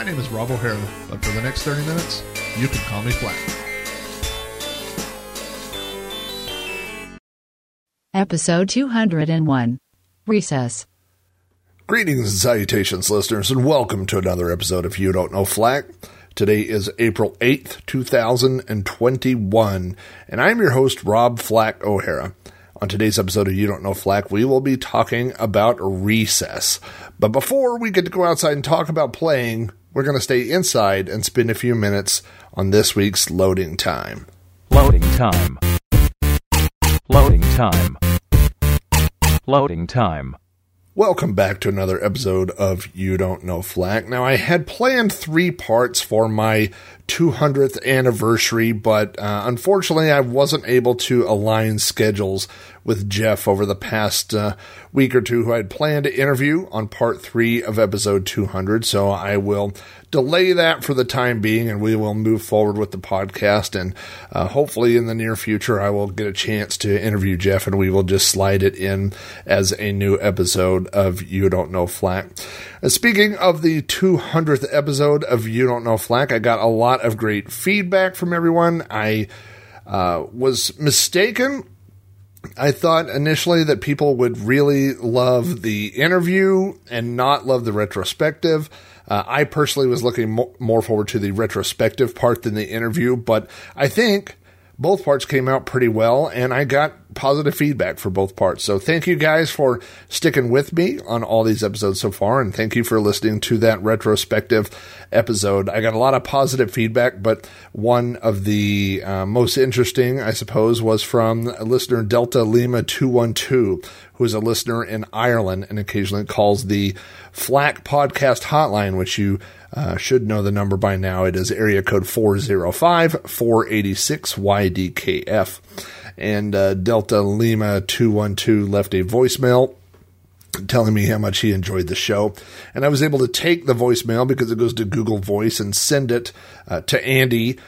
My name is Rob O'Hara, but for the next 30 minutes, you can call me Flack. Episode 201 Recess. Greetings and salutations, listeners, and welcome to another episode of You Don't Know Flack. Today is April 8th, 2021, and I'm your host, Rob Flack O'Hara. On today's episode of You Don't Know Flack, we will be talking about recess. But before we get to go outside and talk about playing, we're going to stay inside and spend a few minutes on this week's loading time. Loading time. Loading time. Loading time. Welcome back to another episode of You Don't Know Flack. Now, I had planned three parts for my 200th anniversary, but uh, unfortunately, I wasn't able to align schedules with Jeff over the past uh, week or two, who I had planned to interview on part three of episode 200. So I will delay that for the time being, and we will move forward with the podcast. And uh, hopefully, in the near future, I will get a chance to interview Jeff, and we will just slide it in as a new episode of You Don't Know Flack. Uh, speaking of the 200th episode of You Don't Know Flack, I got a lot of great feedback from everyone. I uh, was mistaken I thought initially that people would really love the interview and not love the retrospective. Uh, I personally was looking mo- more forward to the retrospective part than the interview, but I think both parts came out pretty well, and I got positive feedback for both parts. So thank you guys for sticking with me on all these episodes so far, and thank you for listening to that retrospective episode. I got a lot of positive feedback, but one of the uh, most interesting, I suppose, was from listener Delta Lima 212, who is a listener in Ireland and occasionally calls the Flack Podcast Hotline, which you uh, should know the number by now. It is area code 405 486 YDKF. And uh, Delta Lima 212 left a voicemail telling me how much he enjoyed the show. And I was able to take the voicemail because it goes to Google Voice and send it uh, to Andy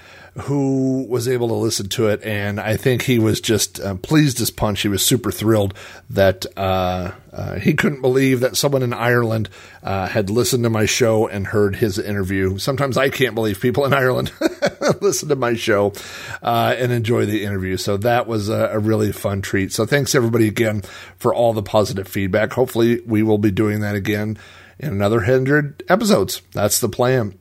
who was able to listen to it, and I think he was just uh, pleased as punch. He was super thrilled that uh, uh, he couldn't believe that someone in Ireland uh, had listened to my show and heard his interview. Sometimes I can't believe people in Ireland listen to my show uh, and enjoy the interview. So that was a, a really fun treat. So thanks everybody again for all the positive feedback. Hopefully, we will be doing that again in another 100 episodes. That's the plan.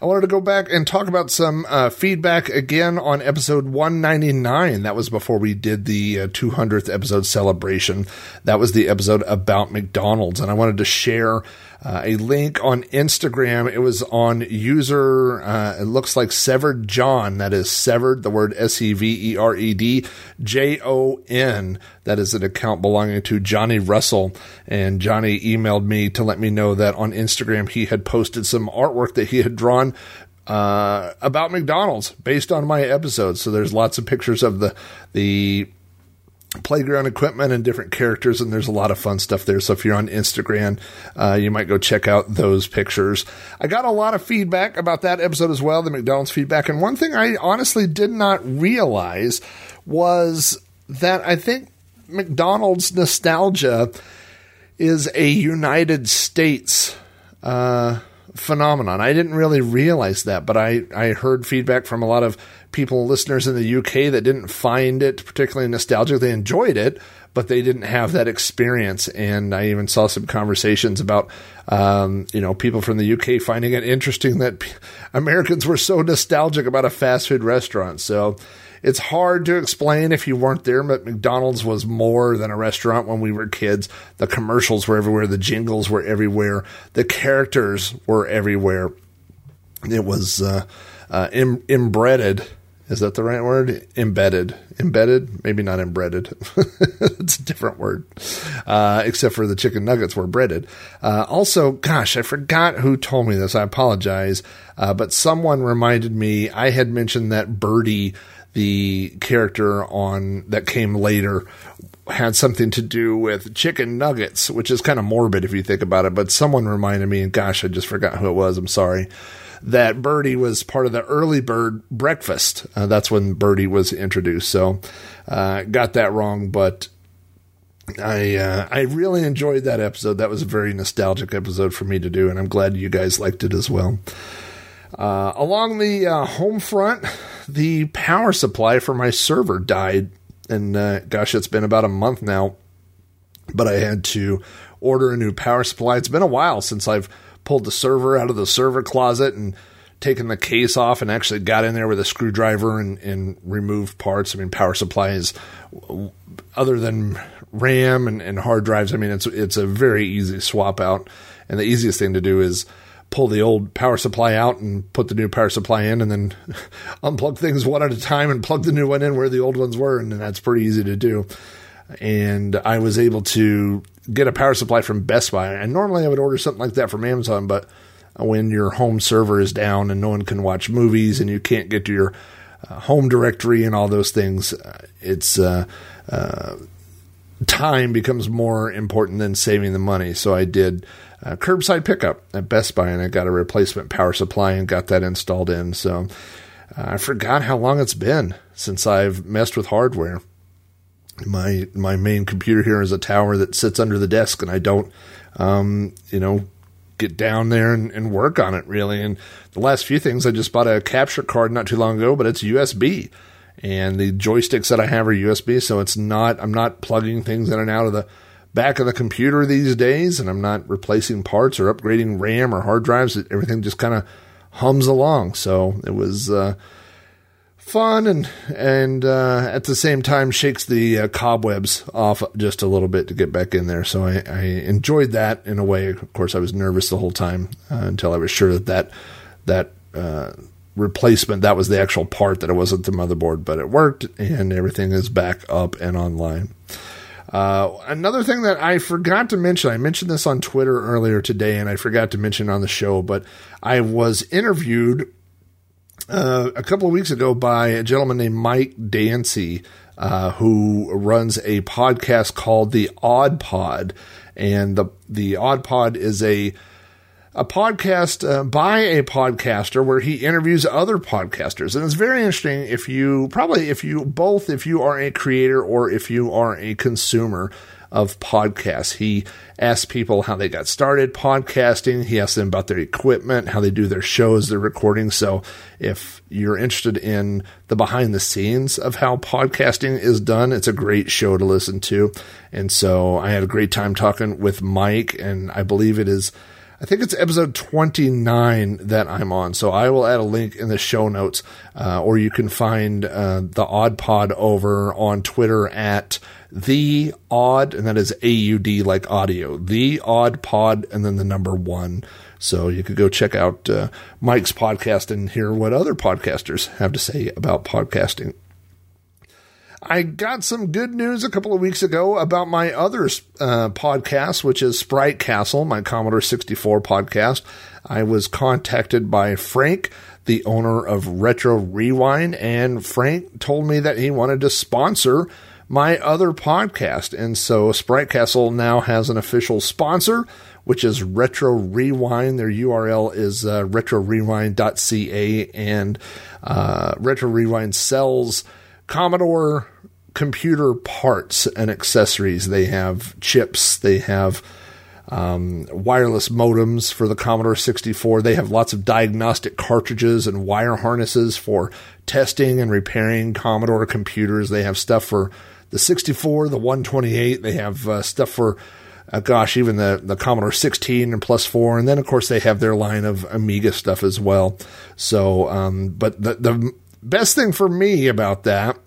I wanted to go back and talk about some uh, feedback again on episode 199. That was before we did the uh, 200th episode celebration. That was the episode about McDonald's. And I wanted to share uh, a link on Instagram. It was on user, uh, it looks like Severed John. That is Severed, the word S E V E R E D J O N. That is an account belonging to Johnny Russell. And Johnny emailed me to let me know that on Instagram he had posted some artwork that he had drawn uh, about McDonald's based on my episodes. So there's lots of pictures of the the playground equipment and different characters, and there's a lot of fun stuff there. So if you're on Instagram, uh, you might go check out those pictures. I got a lot of feedback about that episode as well, the McDonald's feedback. And one thing I honestly did not realize was that I think McDonald's nostalgia is a United States uh, phenomenon. I didn't really realize that, but I, I heard feedback from a lot of people, listeners in the UK that didn't find it particularly nostalgic. They enjoyed it, but they didn't have that experience. And I even saw some conversations about, um, you know, people from the UK finding it interesting that p- Americans were so nostalgic about a fast food restaurant. So it's hard to explain if you weren't there, but McDonald's was more than a restaurant when we were kids. The commercials were everywhere, the jingles were everywhere, the characters were everywhere. It was uh, uh, Is that the right word? Embedded. Embedded? Maybe not embedded. it's a different word. Uh, except for the chicken nuggets were breaded. Uh, also, gosh, I forgot who told me this. I apologize. Uh, but someone reminded me I had mentioned that Birdie, the character on that came later, had something to do with chicken nuggets, which is kind of morbid if you think about it. But someone reminded me, and gosh, I just forgot who it was. I'm sorry that Birdie was part of the early bird breakfast. Uh, that's when Birdie was introduced. So, uh, got that wrong, but I uh, I really enjoyed that episode. That was a very nostalgic episode for me to do, and I'm glad you guys liked it as well. Uh, along the uh, home front, the power supply for my server died, and uh, gosh, it's been about a month now. But I had to order a new power supply. It's been a while since I've pulled the server out of the server closet and taken the case off and actually got in there with a screwdriver and, and removed parts. I mean, power supplies, other than RAM and, and hard drives, I mean, it's it's a very easy swap out. And the easiest thing to do is pull the old power supply out and put the new power supply in and then unplug things one at a time and plug the new one in where the old ones were. And that's pretty easy to do. And I was able to get a power supply from Best Buy. And normally I would order something like that from Amazon, but when your home server is down and no one can watch movies and you can't get to your uh, home directory and all those things, uh, it's uh, uh, time becomes more important than saving the money. So I did curbside pickup at Best Buy and I got a replacement power supply and got that installed in. So uh, I forgot how long it's been since I've messed with hardware my my main computer here is a tower that sits under the desk, and I don't, um, you know, get down there and, and, work on it really. And the last few things, I just bought a capture card not too long ago, but it's USB, and the joysticks that I have are USB, so it's not. I'm not plugging things in and out of the back of the computer these days, and I'm not replacing parts or upgrading RAM or hard drives. Everything just kind of hums along. So it was. Uh, fun and and uh, at the same time shakes the uh, cobwebs off just a little bit to get back in there. So I, I, enjoyed that in a way. Of course, I was nervous the whole time uh, until I was sure that that that uh, replacement that was the actual part that it wasn't the motherboard, but it worked and everything is back up and online. Uh, another thing that I forgot to mention, I mentioned this on Twitter earlier today, and I forgot to mention on the show, but I was interviewed uh, a couple of weeks ago by a gentleman named Mike Dancy, uh, who runs a podcast called The Aud Pod, and the the Aud Pod is a a podcast uh, by a podcaster where he interviews other podcasters. And it's very interesting if you probably if you both if you are a creator or if you are a consumer of podcasts. He asks people how they got started podcasting. He asks them about their equipment, how they do their shows, their recording. So if you're interested in the behind the scenes of how podcasting is done, it's a great show to listen to. And so I had a great time talking with Mike, and I believe it is. I think it's episode 29 that I'm on. So I will add a link in the show notes, uh, or you can find uh, the Aud Pod over on Twitter at the aud, and that is A U D like audio, the aud pod, and then the number one. So you could go check out uh, Mike's podcast and hear what other podcasters have to say about podcasting. I got some good news a couple of weeks ago about my other uh, podcast, which is Sprite Castle, my Commodore 64 podcast. I was contacted by Frank, the owner of Retro Rewind, and Frank told me that he wanted to sponsor my other podcast. And so Sprite Castle now has an official sponsor, which is Retro Rewind. Their URL is uh, retrorewind.ca, and uh, Retro Rewind sells Commodore computer parts and accessories. They have chips, they have um, wireless modems for the Commodore 64. They have lots of diagnostic cartridges and wire harnesses for testing and repairing Commodore computers. They have stuff for the 64, the 128. They have uh, stuff for, uh, gosh, even the, the Commodore 16 and plus four. And then, of course, they have their line of Amiga stuff as well. So, um, but the, the best thing for me about that,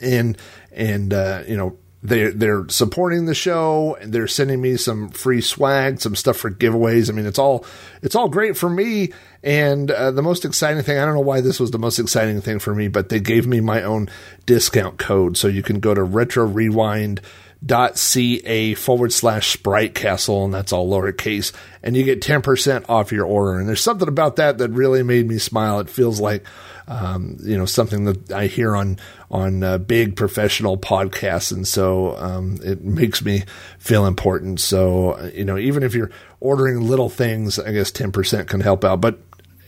and, and, uh, you know, they they're supporting the show and they're sending me some free swag, some stuff for giveaways. I mean, it's all it's all great for me. And uh, the most exciting thing, I don't know why this was the most exciting thing for me, but they gave me my own discount code, so you can go to retro rewind dot ca forward slash sprite castle and that's all lowercase and you get 10% off your order and there's something about that that really made me smile it feels like um, you know something that i hear on on uh, big professional podcasts. And so um, it makes me feel important. So uh, you know even if you're ordering little things i guess 10% can help out. But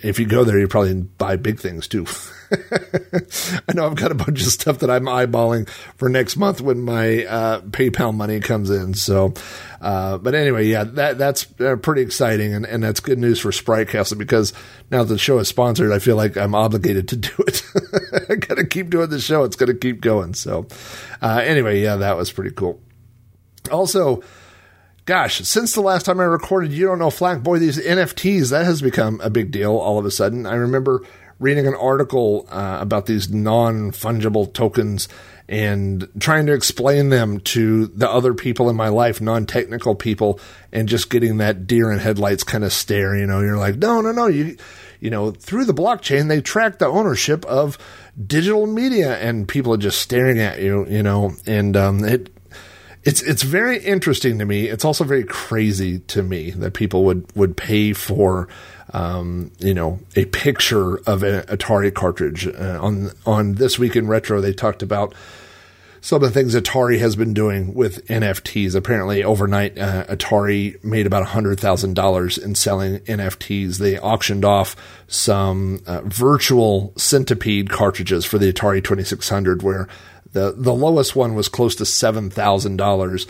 if you go there, you probably buy big things too. I know I've got a bunch of stuff that I'm eyeballing for next month when my uh, PayPal money comes in. So, uh, but anyway, yeah, that that's uh, pretty exciting, and, and that's good news for Sprite Castle because now that the show is sponsored, I feel like I'm obligated to do it. I got to keep doing the show; it's going to keep going. So, uh, anyway, yeah, that was pretty cool. Also, gosh, since the last time I recorded, you don't know Flack, boy, these NFTs, that has become a big deal all of a sudden. I remember reading an article uh, about these non fungible tokens and trying to explain them to the other people in my life, non technical people, and just getting that deer in headlights kind of stare. You know, you're like, no, no, no, you, you know, through the blockchain, they track the ownership of digital media, and people are just staring at you, you know, and um, it it's it's very interesting to me. It's also very crazy to me that people would would pay for um, you know a picture of an Atari cartridge. Uh, on on this week in retro, they talked about some of the things Atari has been doing with NFTs. Apparently, overnight, uh, Atari made about $100,000 in selling NFTs. They auctioned off some uh, virtual centipede cartridges for the Atari 2600, where the the lowest one was close to seven thousand um, dollars,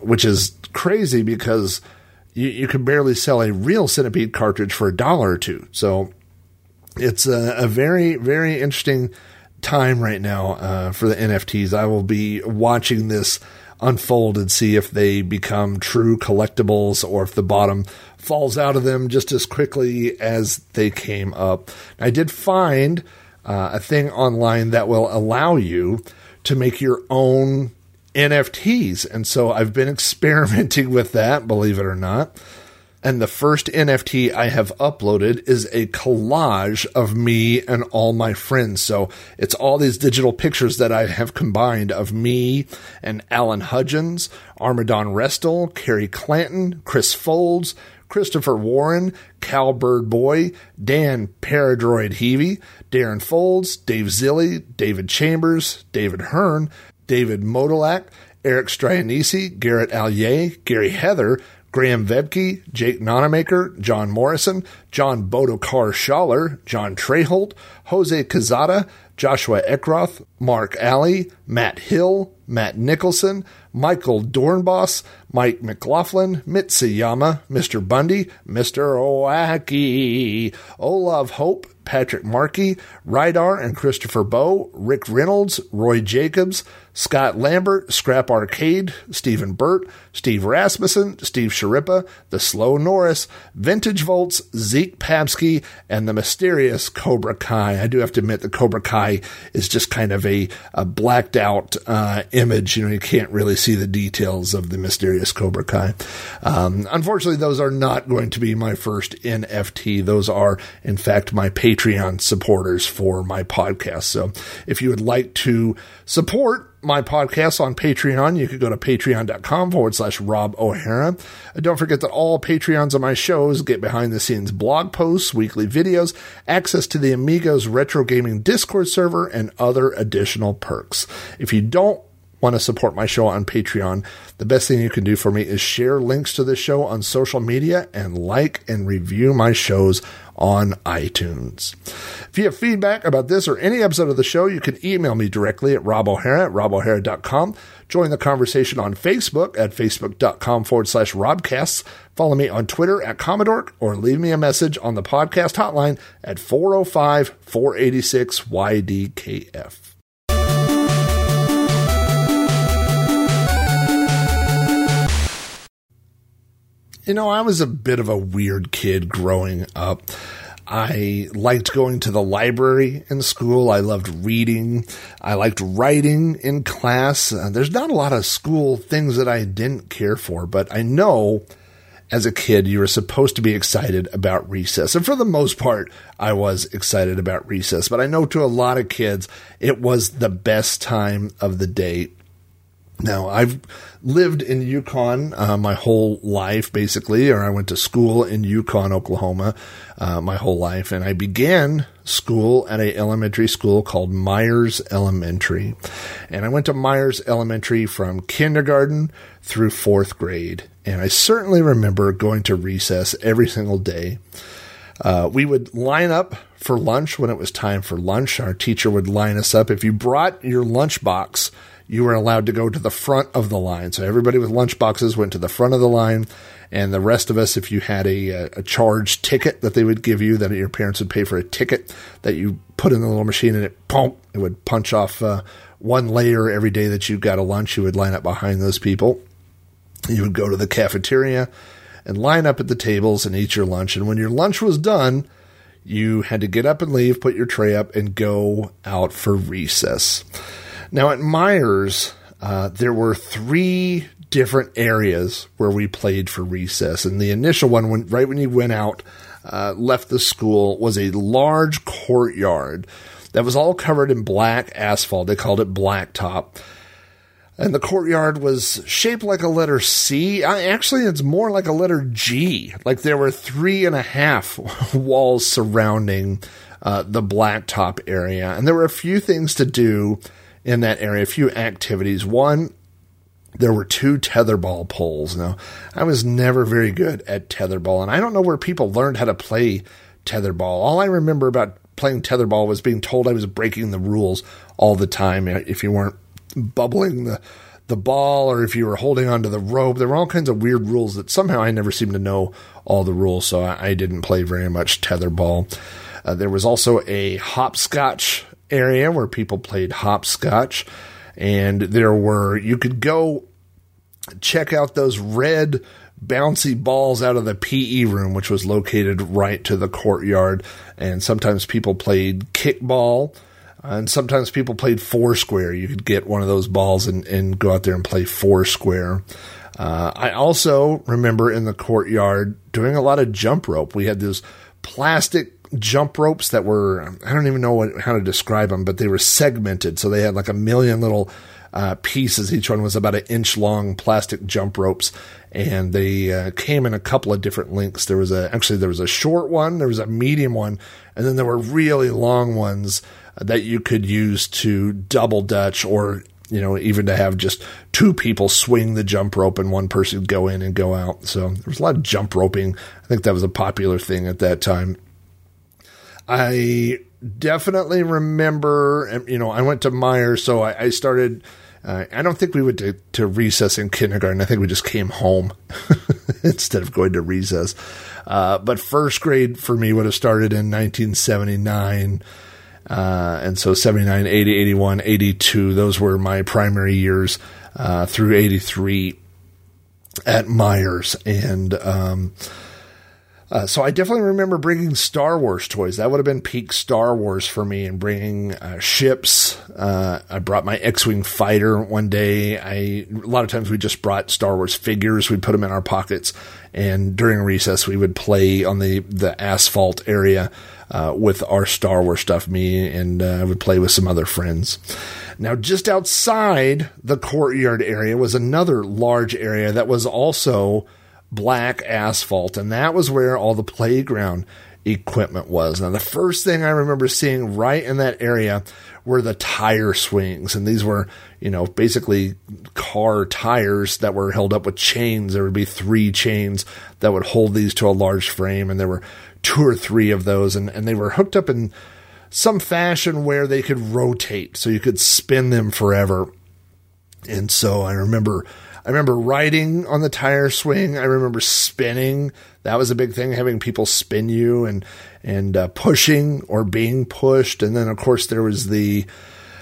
which is crazy because you, you can barely sell a real centipede cartridge for a dollar or two. So it's a, a very very interesting time right now uh, for the NFTs. I will be watching this unfold and see if they become true collectibles or if the bottom falls out of them just as quickly as they came up. I did find uh, a thing online that will allow you to make your own NFTs. And so I've been experimenting with that, believe it or not. And the first NFT I have uploaded is a collage of me and all my friends. So it's all these digital pictures that I have combined of me and Alan Hudgens, Armadon Restel, Carrie Clanton, Chris Folds, Christopher Warren, Cal Bird Boy, Dan Paradroid Heavy, Darren Folds, Dave Zilly, David Chambers, David Hearn, David Modolak, Eric Strianisi, Garrett Allier, Gary Heather, Graham Vebke, Jake Nonamaker, John Morrison, John Bodokar Schaller, John Treholt, Jose Cazada, Joshua Eckroth, Mark Alley, Matt Hill, Matt Nicholson, Michael Dornboss, Mike McLaughlin, Mitsuyama, Mr. Bundy, Mr. Oaki, Olav Hope, Patrick Markey, Rydar and Christopher Bow, Rick Reynolds, Roy Jacobs, Scott Lambert, Scrap Arcade, Stephen Burt, Steve Rasmussen, Steve Sharippa, The Slow Norris, Vintage Volts, Zeke Pabsky, and the mysterious Cobra Kai. I do have to admit the Cobra Kai is just kind of a, a blacked out uh, image. You know, you can't really see the details of the mysterious Cobra Kai. Um, unfortunately, those are not going to be my first NFT. Those are, in fact, my Patreon supporters for my podcast. So if you would like to support my podcast on Patreon, you could go to patreon.com forward slash Rob O'Hara. And don't forget that all Patreons of my shows get behind the scenes blog posts, weekly videos, access to the Amigos Retro Gaming Discord server, and other additional perks. If you don't want to support my show on Patreon, the best thing you can do for me is share links to the show on social media and like and review my shows on iTunes. If you have feedback about this or any episode of the show, you can email me directly at robohara at robohara.com. Join the conversation on Facebook at facebook.com forward slash robcasts. Follow me on Twitter at Commodore or leave me a message on the podcast hotline at 405 486 YDKF. You know, I was a bit of a weird kid growing up. I liked going to the library in school. I loved reading. I liked writing in class. Uh, there's not a lot of school things that I didn't care for, but I know as a kid you were supposed to be excited about recess. And for the most part, I was excited about recess. But I know to a lot of kids, it was the best time of the day now, I've lived in Yukon uh, my whole life, basically, or I went to school in Yukon, Oklahoma, uh, my whole life, and I began school at a elementary school called Myers Elementary, and I went to Myers Elementary from kindergarten through fourth grade, and I certainly remember going to recess every single day. Uh, we would line up for lunch when it was time for lunch. Our teacher would line us up. If you brought your lunch box, you were allowed to go to the front of the line. So everybody with lunch boxes went to the front of the line, and the rest of us, if you had a, a charged ticket that they would give you, that your parents would pay for a ticket that you put in the little machine, and it pump, it would punch off uh, one layer every day that you got a lunch. You would line up behind those people. You would go to the cafeteria and line up at the tables and eat your lunch. And when your lunch was done, you had to get up and leave, put your tray up, and go out for recess. Now at Myers, uh, there were three different areas where we played for recess, and the initial one, when right when you went out, uh, left the school, was a large courtyard that was all covered in black asphalt. They called it blacktop. And the courtyard was shaped like a letter C. I, actually, it's more like a letter G. Like there were three and a half walls surrounding uh, the blacktop area. And there were a few things to do in that area, a few activities. One, there were two tetherball poles. Now, I was never very good at tetherball, and I don't know where people learned how to play tetherball. All I remember about playing tetherball was being told I was breaking the rules all the time if you weren't bubbling the the ball or if you were holding onto the rope. There were all kinds of weird rules that somehow I never seemed to know all the rules, so I, I didn't play very much tetherball. Uh, there was also a hopscotch area where people played hopscotch, and there were you could go check out those red bouncy balls out of the PE room, which was located right to the courtyard. And sometimes people played kickball, and sometimes people played foursquare. You could get one of those balls and, and go out there and play foursquare. Uh, I also remember in the courtyard doing a lot of jump rope. We had those plastic jump ropes that were I don't even know what, how to describe them, but they were segmented, so they had like a million little uh, pieces. Each one was about an inch long plastic jump ropes, and they uh, came in a couple of different lengths. There was a actually there was a short one, there was a medium one, and then there were really long ones that you could use to double dutch or you know even to have just two people swing the jump rope and one person go in and go out. So there was a lot of jump roping. I think that was a popular thing at that time. I definitely remember, you know, I went to Myers, so I, I started. Uh, I don't think we went to, to, recess in kindergarten. I think we just came home instead of going to recess. Uh, but first grade for me would have started in 1979. Uh, and so 79, 80, 81, 82, those were my primary years uh, through 83 at Myers. And, um, uh, so I definitely remember bringing Star Wars toys. That would have been peak Star Wars for me, and bringing uh, ships. Uh, I brought my X-wing fighter one day. I a lot of times we just brought Star Wars figures. We'd put them in our pockets, and during recess we would play on the the asphalt area uh, with our Star Wars stuff. Me and uh, I would play with some other friends. Now, just outside the courtyard area was another large area that was also black asphalt, and that was where all the playground equipment was. Now, the first thing I remember seeing right in that area were the tire swings, and these were, you know, basically car tires that were held up with chains. There would be three chains that would hold these to a large frame, and there were two or three of those, and, and they were hooked up in some fashion where they could rotate, so you could spin them forever. And so I remember I remember riding on the tire swing. I remember spinning. That was a big thing, having people spin you and and uh, pushing or being pushed. And then, of course, there was the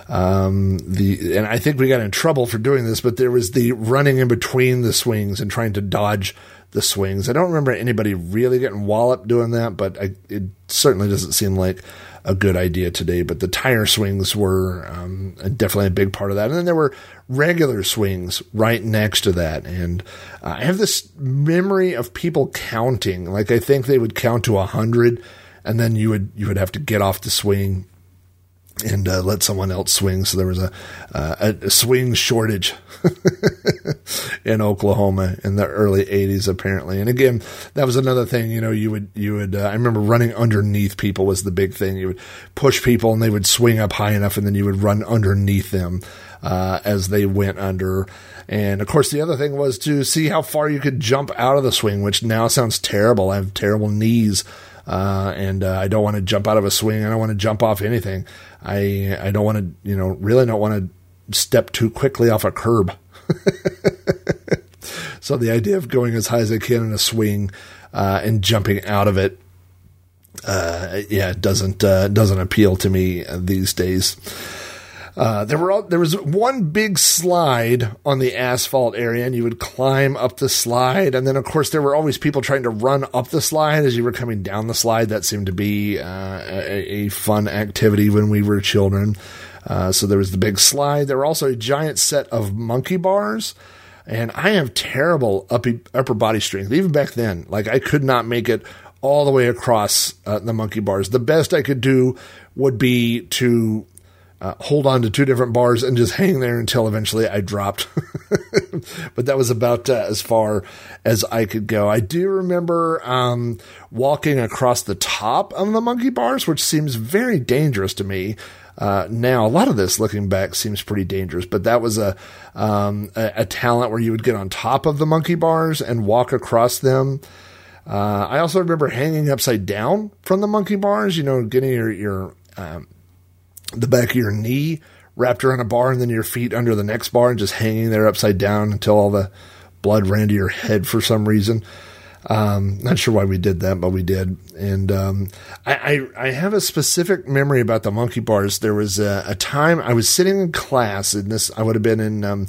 Um, the and I think we got in trouble for doing this, but there was the running in between the swings and trying to dodge the swings. I don't remember anybody really getting walloped doing that, but I, it certainly doesn't seem like a good idea today. But the tire swings were um, definitely a big part of that, and then there were regular swings right next to that. And uh, I have this memory of people counting. Like I think they would count to a hundred, and then you would you would have to get off the swing and uh, let someone else swing. So there was a uh, a, swing shortage in Oklahoma in the early '80s, apparently. And again, that was another thing. You know, you would you would. Uh, I remember running underneath people was the big thing. You would push people, and they would swing up high enough, and then you would run underneath them uh, as they went under. And of course, the other thing was to see how far you could jump out of the swing, which now sounds terrible. I have terrible knees. Uh, and uh, I don't want to jump out of a swing. I don't want to jump off anything. I I don't want to you know really don't want to step too quickly off a curb. so the idea of going as high as I can in a swing uh, and jumping out of it, uh, yeah, doesn't uh, doesn't appeal to me these days. Uh, there were all, there was one big slide on the asphalt area, and you would climb up the slide. And then, of course, there were always people trying to run up the slide as you were coming down the slide. That seemed to be uh, a, a, fun activity when we were children. Uh, so there was the big slide. There were also a giant set of monkey bars. And I have terrible upper, upper body strength, even back then. Like I could not make it all the way across uh, the monkey bars. The best I could do would be to uh, hold on to two different bars and just hang there until eventually I dropped. but that was about uh, as far as I could go. I do remember um, walking across the top of the monkey bars, which seems very dangerous to me. Uh, now, a lot of this, looking back, seems pretty dangerous, but that was a, um, a, a talent where you would get on top of the monkey bars and walk across them. Uh, I also remember hanging upside down from the monkey bars, you know, getting your, your um, the back of your knee wrapped around a bar and then your feet under the next bar and just hanging there upside down until all the blood ran to your head for some reason. Um, not sure why we did that, but we did. And um, I, I, I, have a specific memory about the monkey bars. There was a, a, time I was sitting in class, and this I would have been in, um,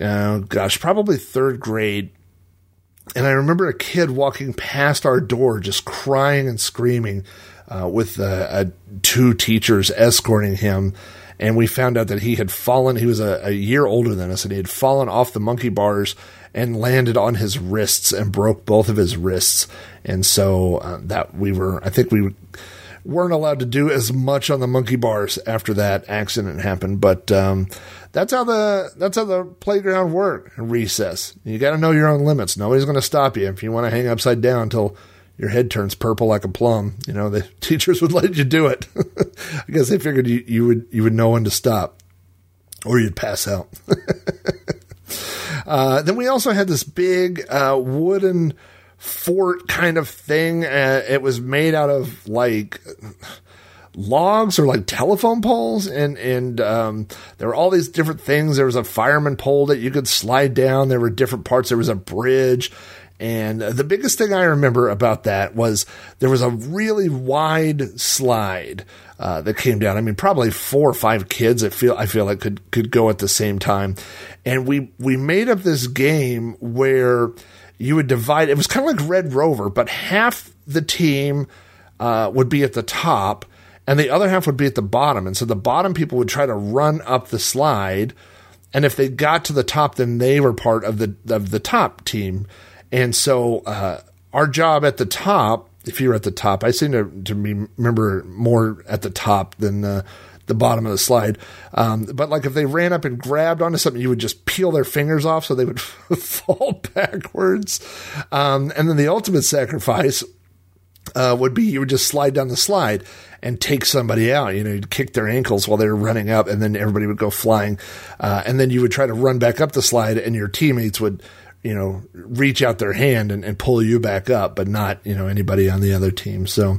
uh, gosh, probably third grade. And I remember a kid walking past our door, just crying and screaming uh, with uh, two teachers escorting him. And we found out that he had fallen. He was a, a, year older than us, and he had fallen off the monkey bars and landed on his wrists and broke both of his wrists. And so uh, that we were, I think we weren't allowed to do as much on the monkey bars after that accident happened. But um, that's how the that's how the playground work. Recess. You got to know your own limits. Nobody's going to stop you if you want to hang upside down until your head turns purple like a plum. You know, the teachers would let you do it. I guess they figured you, you would you would know when to stop, or you'd pass out. uh, then we also had this big uh, wooden fort kind of thing. Uh, it was made out of like logs or like telephone poles and and um, there were all these different things there was a fireman pole that you could slide down there were different parts there was a bridge and the biggest thing I remember about that was there was a really wide slide uh, that came down. I mean, probably four or five kids. I feel I feel like could could go at the same time, and we we made up this game where you would divide. It was kind of like Red Rover, but half the team uh, would be at the top, and the other half would be at the bottom. And so the bottom people would try to run up the slide, and if they got to the top, then they were part of the of the top team. And so uh, our job at the top, if you're at the top, I seem to, to remember more at the top than the bottom of the slide. Um, but like if they ran up and grabbed onto something, you would just peel their fingers off so they would fall backwards. Um, and then the ultimate sacrifice uh, would be you would just slide down the slide and take somebody out. You know, you'd kick their ankles while they were running up, and then everybody would go flying. Uh, and then you would try to run back up the slide, and your teammates would you know, reach out their hand and, and pull you back up, but not, you know, anybody on the other team. So,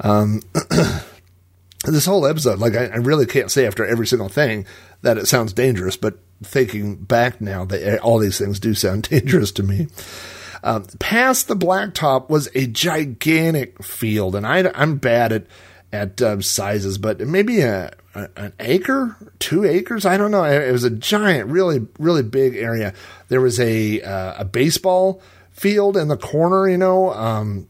um, this whole episode, like, I, I, really can't say after every single thing that it sounds dangerous, but thinking back now, that all these things do sound dangerous to me. Um, past the blacktop was a gigantic field, and I, I'm bad at at uh, sizes, but maybe a, a, an acre, two acres. I don't know. It was a giant, really, really big area. There was a uh, a baseball field in the corner. You know, um,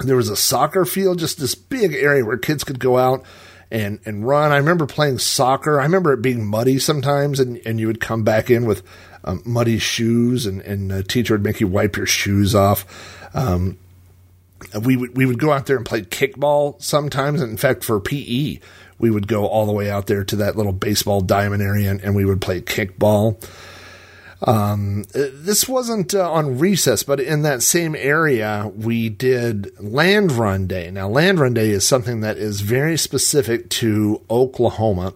there was a soccer field, just this big area where kids could go out and and run. I remember playing soccer. I remember it being muddy sometimes, and, and you would come back in with um, muddy shoes, and and the teacher would make you wipe your shoes off. Um, we would we would go out there and play kickball sometimes. In fact, for PE, we would go all the way out there to that little baseball diamond area, and, and we would play kickball. Um, this wasn't uh, on recess, but in that same area, we did Land Run Day. Now, Land Run Day is something that is very specific to Oklahoma,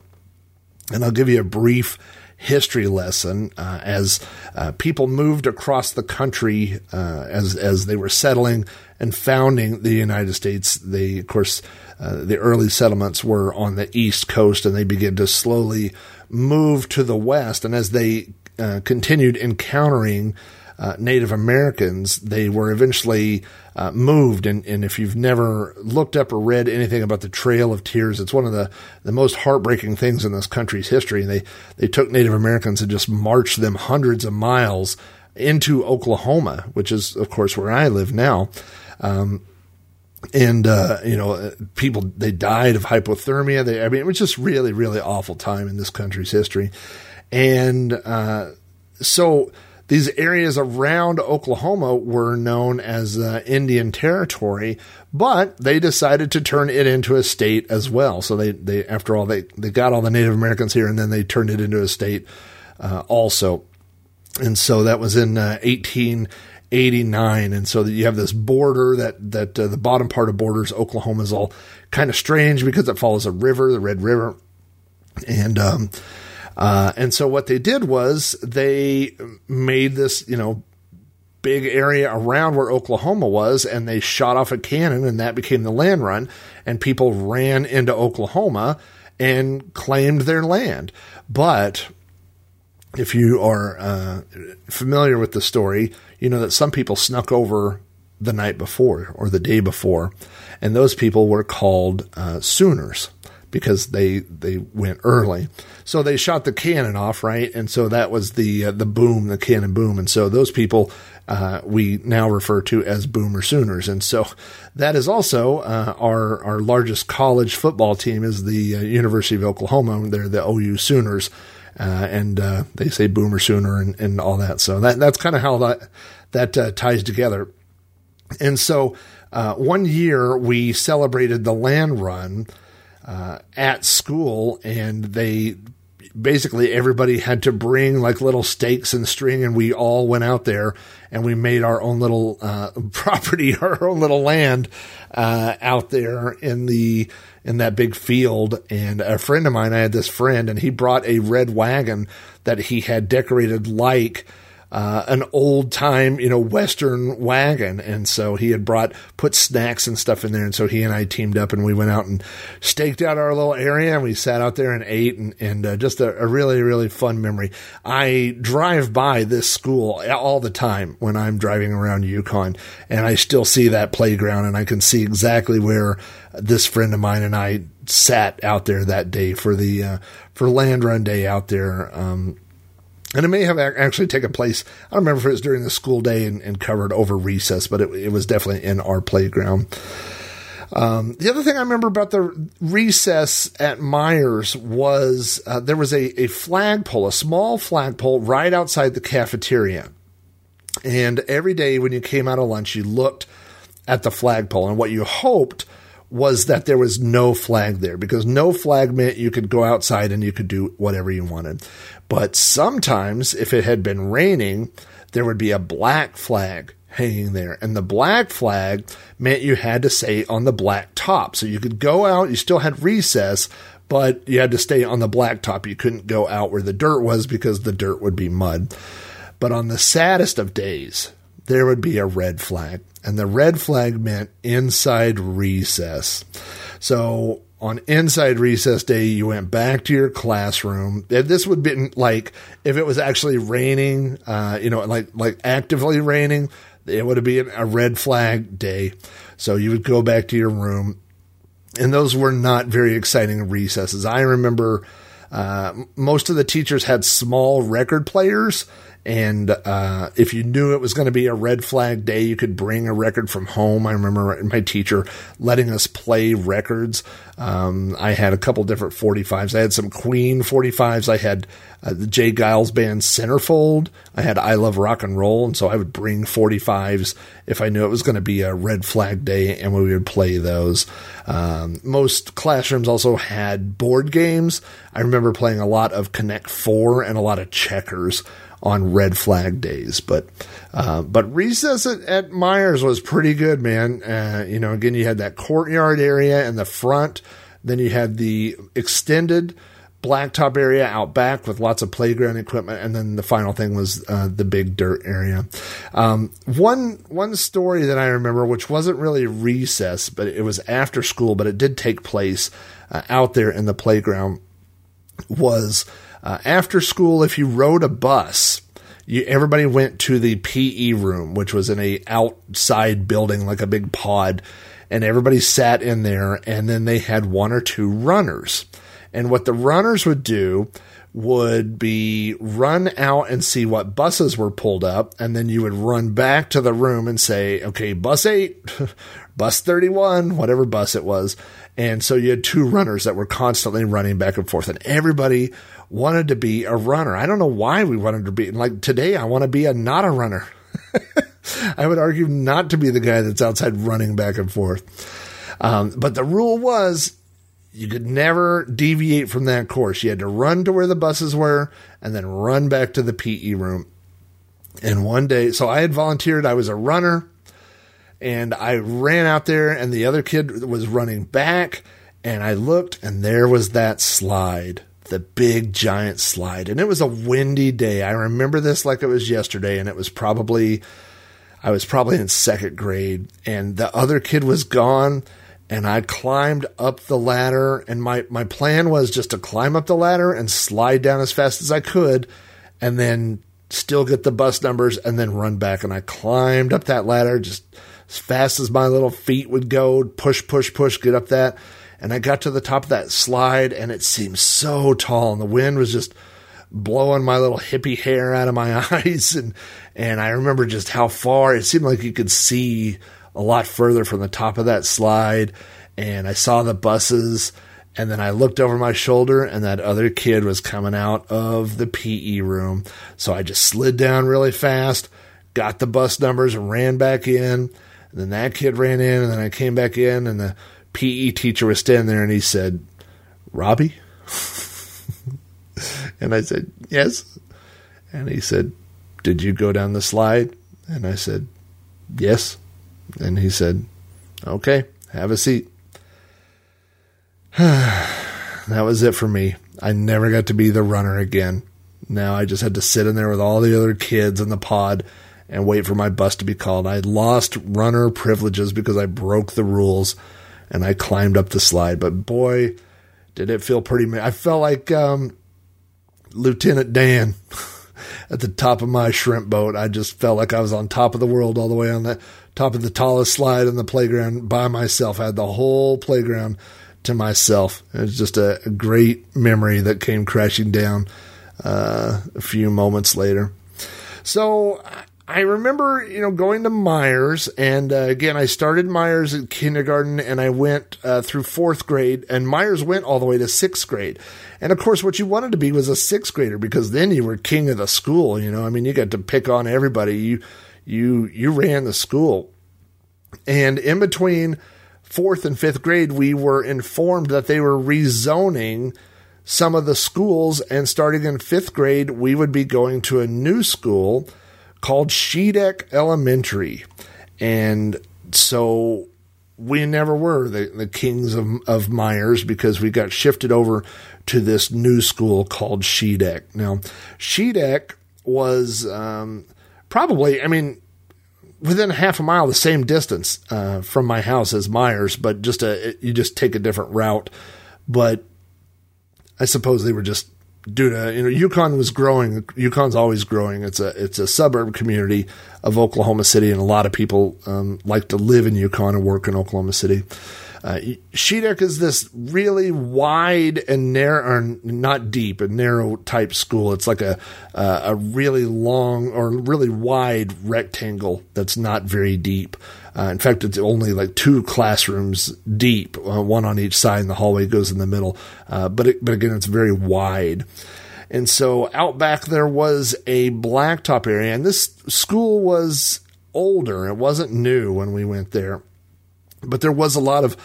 and I'll give you a brief history lesson uh, as uh, people moved across the country uh, as as they were settling and founding the United States. They, of course, uh, the early settlements were on the east coast, and they began to slowly move to the west. And as they uh, continued encountering uh, Native Americans, they were eventually uh, moved. And, and, if you've never looked up or read anything about the Trail of Tears, it's one of the, the most heartbreaking things in this country's history. And they, they took Native Americans and just marched them hundreds of miles into Oklahoma, which is, of course, where I live now. Um, and uh, you know, people they died of hypothermia. They, I mean, it was just really, really awful time in this country's history. And uh, so these areas around Oklahoma were known as uh, Indian Territory, but they decided to turn it into a state as well. So they, they after all, they, they got all the Native Americans here and then they turned it into a state uh, also. And so that was in 1889. Uh, and so you have this border that, that uh, the bottom part of borders, Oklahoma is all kind of strange because it follows a river, the Red River. And, um, uh, and so what they did was they made this, you know, big area around where Oklahoma was, and they shot off a cannon, and that became the land run. And people ran into Oklahoma and claimed their land. But if you are uh, familiar with the story, you know that some people snuck over the night before or the day before, and those people were called uh, Sooners because they they went early. So they shot the cannon off, right? And so that was the uh, the boom, the cannon boom. And so those people uh, we now refer to as Boomer Sooners. And so that is also uh, our our largest college football team is the uh, University of Oklahoma. They're the OU Sooners. Uh, and uh, they say Boomer Sooner and, and all that. So that that's kind of how that that ties together. And so one year we celebrated the land run uh, at school, and they basically everybody had to bring like little stakes and string, and we all went out there and we made our own little uh, property, our own little land uh, out there in the in that big field. And a friend of mine, I had this friend, and he brought a red wagon that he had decorated like uh, an old time, you know, Western wagon. And so he had brought, put snacks and stuff in there. And so he and I teamed up and we went out and staked out our little area and we sat out there and ate and, and uh, just a, a, really, really fun memory. I drive by this school all the time when I'm driving around Yukon and I still see that playground and I can see exactly where this friend of mine and I sat out there that day for the, uh, for land run day out there. Um, and it may have actually taken place. I don't remember if it was during the school day and, and covered over recess, but it, it, was definitely in our playground. Um, the other thing I remember about the recess at Myers was uh, there was a, a flagpole, a small flagpole right outside the cafeteria. And every day when you came out of lunch, you looked at the flagpole. And what you hoped was that there was no flag there because no flag meant you could go outside and you could do whatever you wanted. But sometimes, if it had been raining, there would be a black flag hanging there. And the black flag meant you had to stay on the black top. So you could go out, you still had recess, but you had to stay on the black top. You couldn't go out where the dirt was because the dirt would be mud. But on the saddest of days, there would be a red flag. And the red flag meant inside recess. So on inside recess day, you went back to your classroom. This would have been like if it was actually raining, uh, you know, like like actively raining, it would have been a red flag day. So you would go back to your room and those were not very exciting recesses. I remember uh, most of the teachers had small record players, and uh, if you knew it was going to be a red flag day, you could bring a record from home. I remember my teacher letting us play records. Um, I had a couple different 45s. I had some Queen 45s. I had uh, the J. Geils Band Centerfold. I had I Love Rock and Roll, and so I would bring 45s if I knew it was going to be a red flag day, and we would play those. Um, most classrooms also had board games. I remember playing a lot of Connect Four and a lot of checkers on red flag days. But uh, but recess at, at, Myers was pretty good, man. Uh, you know, again, you had that courtyard area in the front, then you had the extended blacktop area out back with lots of playground equipment, and then the final thing was uh, the big dirt area. Um, one one story that I remember, which wasn't really recess, but it was after school, but it did take place uh, out there in the playground, was uh, after school, if you rode a bus, you, everybody went to the PE room, which was in a outside building, like a big pod, and everybody sat in there. And then they had one or two runners, and what the runners would do would be run out and see what buses were pulled up, and then you would run back to the room and say, "Okay, bus eight, bus thirty-one, whatever bus it was." And so you had two runners that were constantly running back and forth, and everybody wanted to be a runner. I don't know why we wanted to be like today. I want to be a not a runner. I would argue not to be the guy that's outside running back and forth. Um, but the rule was you could never deviate from that course. You had to run to where the buses were and then run back to the PE room. And one day, so I had volunteered. I was a runner and I ran out there and the other kid was running back and I looked and there was that slide the big giant slide. And it was a windy day. I remember this like it was yesterday, and it was probably, I was probably in second grade, and the other kid was gone. And I climbed up the ladder, and my, my plan was just to climb up the ladder and slide down as fast as I could, and then still get the bus numbers and then run back. And I climbed up that ladder just as fast as my little feet would go, push, push, push, get up that and I got to the top of that slide and it seemed so tall and the wind was just blowing my little hippie hair out of my eyes and and I remember just how far it seemed like you could see a lot further from the top of that slide and I saw the buses and then I looked over my shoulder and that other kid was coming out of the PE room so I just slid down really fast got the bus numbers and ran back in and then that kid ran in and then I came back in and the PE teacher was standing there and he said, Robbie? and I said, Yes. And he said, Did you go down the slide? And I said, Yes. And he said, Okay, have a seat. that was it for me. I never got to be the runner again. Now I just had to sit in there with all the other kids in the pod and wait for my bus to be called. I lost runner privileges because I broke the rules and I climbed up the slide. But boy, did it feel pretty. I felt like um, Lieutenant Dan at the top of my shrimp boat. I just felt like I was on top of the world, all the way on the top of the tallest slide in the playground by myself. I had the whole playground to myself. It was just a, a great memory that came crashing down uh, a few moments later. So I remember, you know, going to Myers, and uh, again, I started Myers in kindergarten, and I went uh, through fourth grade, and Myers went all the way to sixth grade. And of course, what you wanted to be was a sixth grader because then you were king of the school. You know, I mean, you got to pick on everybody. You, you, you ran the school, and in between fourth and fifth grade, we were informed that they were rezoning some of the schools, and starting in fifth grade, we would be going to a new school called Shedeck Elementary. And so we never were the, the kings of, of Myers because we got shifted over to this new school called Shedeck. Now, Shedeck was um, probably, I mean, within half a mile, the same distance uh, from my house as Myers, but just a you just take a different route. But I suppose they were just due to you know Yukon was growing. Yukon's always growing. It's a it's a suburb community of Oklahoma City, and a lot of people um, like to live in Yukon and work in Oklahoma City. Uh, Shedeck is this really wide and narrow, not deep, a narrow type school. It's like a uh, a really long or really wide rectangle that's not very deep. Uh, in fact, it's only like two classrooms deep, uh, one on each side, and the hallway goes in the middle. Uh, but it, but again, it's very wide. And so out back there was a blacktop area, and this school was older. It wasn't new when we went there, but there was a lot of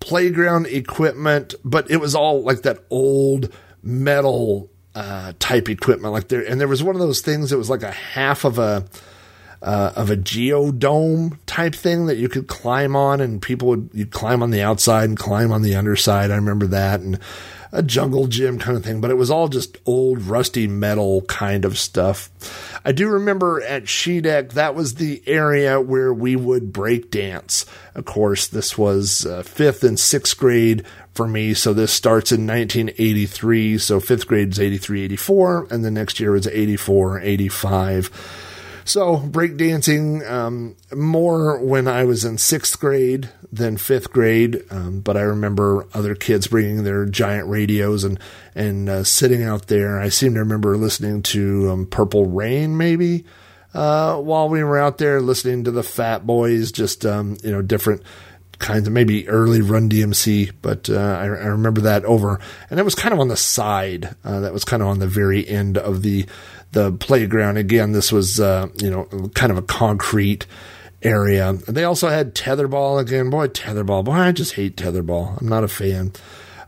playground equipment, but it was all like that old metal uh, type equipment. Like there, and there was one of those things that was like a half of a uh, of a geodome type thing that you could climb on, and people would you climb on the outside and climb on the underside. I remember that, and a jungle gym kind of thing, but it was all just old rusty metal kind of stuff. I do remember at Shedeck, that was the area where we would break dance. Of course, this was uh, fifth and sixth grade for me. So this starts in 1983. So fifth grade is 83, 84, and the next year was 84, 85. So breakdancing um, more when I was in sixth grade than fifth grade, um, but I remember other kids bringing their giant radios and and uh, sitting out there. I seem to remember listening to um, Purple Rain maybe uh, while we were out there listening to the Fat Boys, just um, you know different kinds of maybe early Run DMC, but uh, I, I, remember that over, and that was kind of on the side. Uh, that was kind of on the very end of the the playground. Again, this was, uh, you know, kind of a concrete area. They also had tetherball again. Boy, tetherball. Boy, I just hate tetherball. I'm not a fan.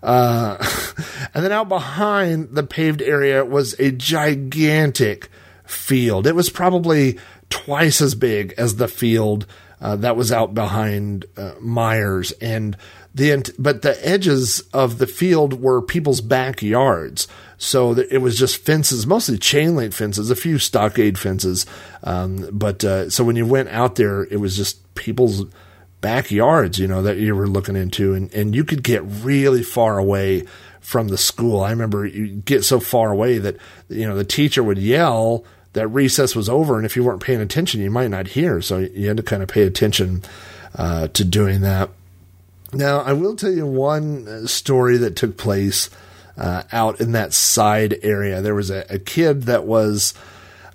Uh, and then out behind the paved area was a gigantic field. It was probably twice as big as the field uh, that was out behind uh, Myers, and the but the edges of the field were people's backyards. So it was just fences, mostly chain link fences, a few stockade fences. Um, but uh, so when you went out there, it was just people's backyards, you know, that you were looking into, and, and you could get really far away from the school. I remember you get so far away that you know the teacher would yell that recess was over, and if you weren't paying attention, you might not hear. So you had to kind of pay attention uh, to doing that. Now, I will tell you one uh, story that took place uh, out in that side area. There was a, a kid that was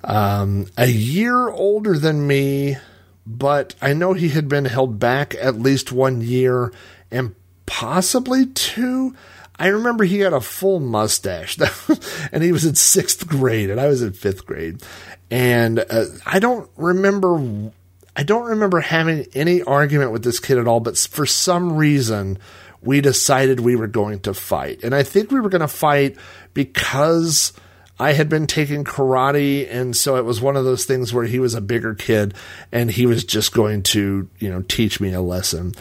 um, a year older than me, but I know he had been held back at least one year and possibly two. I remember he had a full mustache, and he was in sixth grade, and I was in fifth grade. And uh, I don't remember, I don't remember having any argument with this kid at all. But for some reason, we decided we were going to fight. And I think we were going to fight because I had been taking karate. And so it was one of those things where he was a bigger kid and he was just going to, you know, teach me a lesson.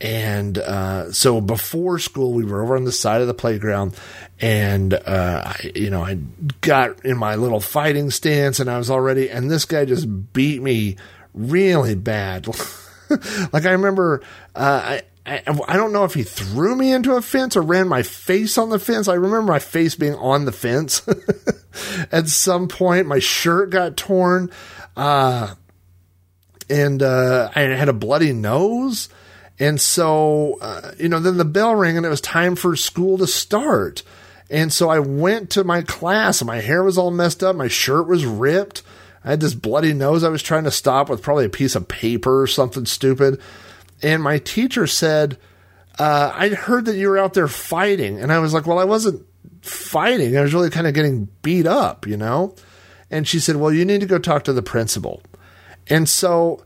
And uh, so before school, we were over on the side of the playground, and uh, I, you know, I got in my little fighting stance, and I was already, and this guy just beat me really bad. like I remember, uh, I, I, don't know if he threw me into a fence or ran my face on the fence. I remember my face being on the fence at some point. My shirt got torn, uh, and uh, I had a bloody nose. And so, uh, you know, then the bell rang and it was time for school to start. And so I went to my class and my hair was all messed up. My shirt was ripped. I had this bloody nose I was trying to stop with probably a piece of paper or something stupid and my teacher said, uh, I heard that you were out there fighting. And I was like, well, I wasn't fighting. I was really kind of getting beat up, you know? And she said, well, you need to go talk to the principal. And so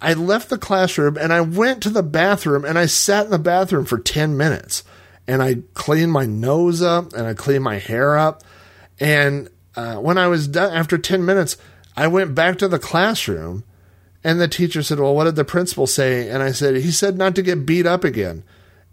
I left the classroom and I went to the bathroom and I sat in the bathroom for 10 minutes and I cleaned my nose up and I cleaned my hair up. And uh, when I was done, after 10 minutes, I went back to the classroom and the teacher said, Well, what did the principal say? And I said, He said not to get beat up again.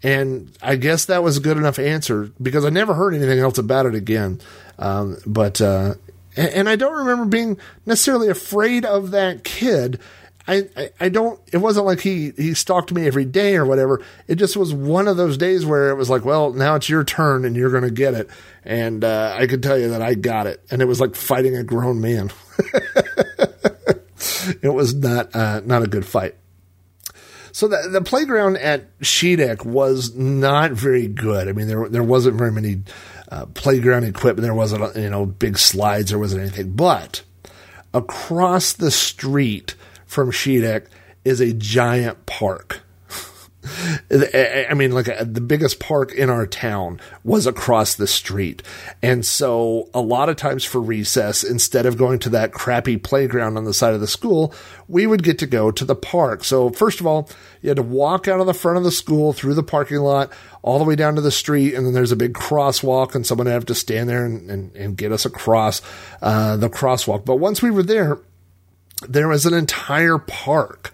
And I guess that was a good enough answer because I never heard anything else about it again. Um, but, uh, and, and, I don't remember being necessarily afraid of that kid. I, I, I, don't, it wasn't like he, he stalked me every day or whatever. It just was one of those days where it was like, well, now it's your turn and you're going to get it. And, uh, I could tell you that I got it. And it was like fighting a grown man. it was not uh, not a good fight. So the, the playground at Shedeck was not very good. I mean, there there wasn't very many uh, playground equipment. There wasn't you know big slides. There wasn't anything. But across the street from Shedeck is a giant park. I mean, like uh, the biggest park in our town was across the street. And so a lot of times for recess, instead of going to that crappy playground on the side of the school, we would get to go to the park. So first of all, you had to walk out of the front of the school through the parking lot all the way down to the street. And then there's a big crosswalk and someone would have to stand there and, and, and get us across uh, the crosswalk. But once we were there, there was an entire park.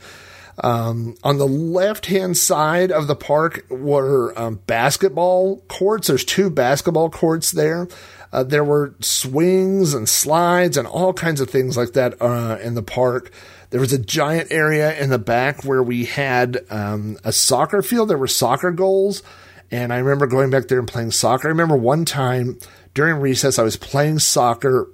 Um, on the left hand side of the park were um, basketball courts. There's two basketball courts there. Uh, there were swings and slides and all kinds of things like that uh, in the park. There was a giant area in the back where we had um, a soccer field. There were soccer goals. And I remember going back there and playing soccer. I remember one time during recess, I was playing soccer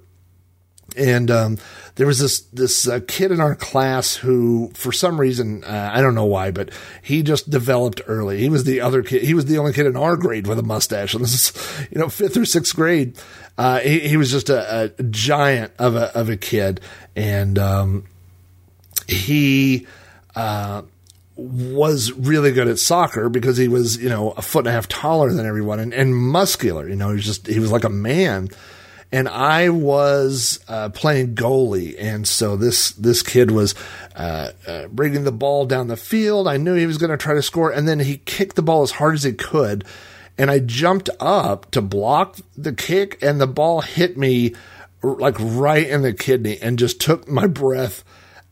and um, there was this this uh, kid in our class who, for some reason, uh, I don't know why, but he just developed early. He was the other kid. He was the only kid in our grade with a mustache, and this is you know fifth or sixth grade. Uh, he, he, was just a, a, giant of a of a kid, and um, he uh, was really good at soccer because he was you know a foot and a half taller than everyone and, and muscular. You know, he was just he was like a man and I was uh, playing goalie, and so this this kid was uh, uh, bringing the ball down the field. I knew he was going to try to score, and then he kicked the ball as hard as he could, and I jumped up to block the kick, and the ball hit me like right in the kidney, and just took my breath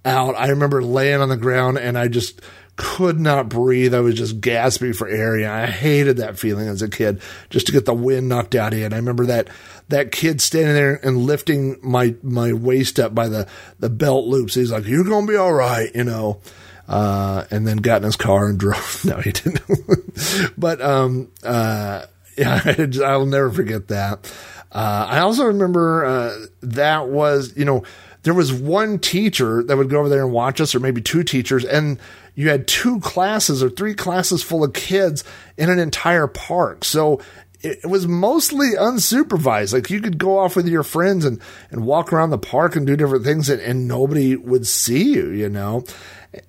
out. I remember laying on the ground, and I just could not breathe. I was just gasping for air. And I hated that feeling as a kid, just to get the wind knocked out of you. And I remember that that kid standing there and lifting my my waist up by the the belt loops. He's like, "You're gonna be all right," you know. Uh, and then got in his car and drove. no, he didn't. but um, uh, yeah, I'll never forget that. Uh, I also remember uh, that was you know there was one teacher that would go over there and watch us, or maybe two teachers, and you had two classes or three classes full of kids in an entire park. So it was mostly unsupervised. Like you could go off with your friends and, and walk around the park and do different things and, and nobody would see you, you know?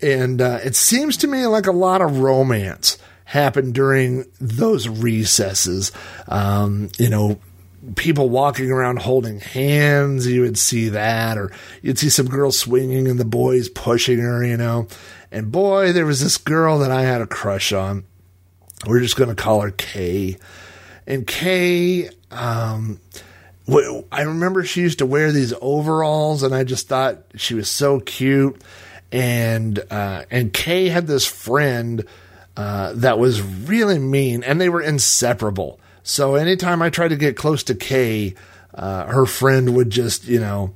And uh, it seems to me like a lot of romance happened during those recesses. Um, you know, people walking around holding hands, you would see that, or you'd see some girl swinging and the boys pushing her, you know. And boy, there was this girl that I had a crush on. We're just going to call her Kay. And Kay, um, I remember she used to wear these overalls, and I just thought she was so cute. And uh, and Kay had this friend uh, that was really mean, and they were inseparable. So anytime I tried to get close to Kay, uh, her friend would just you know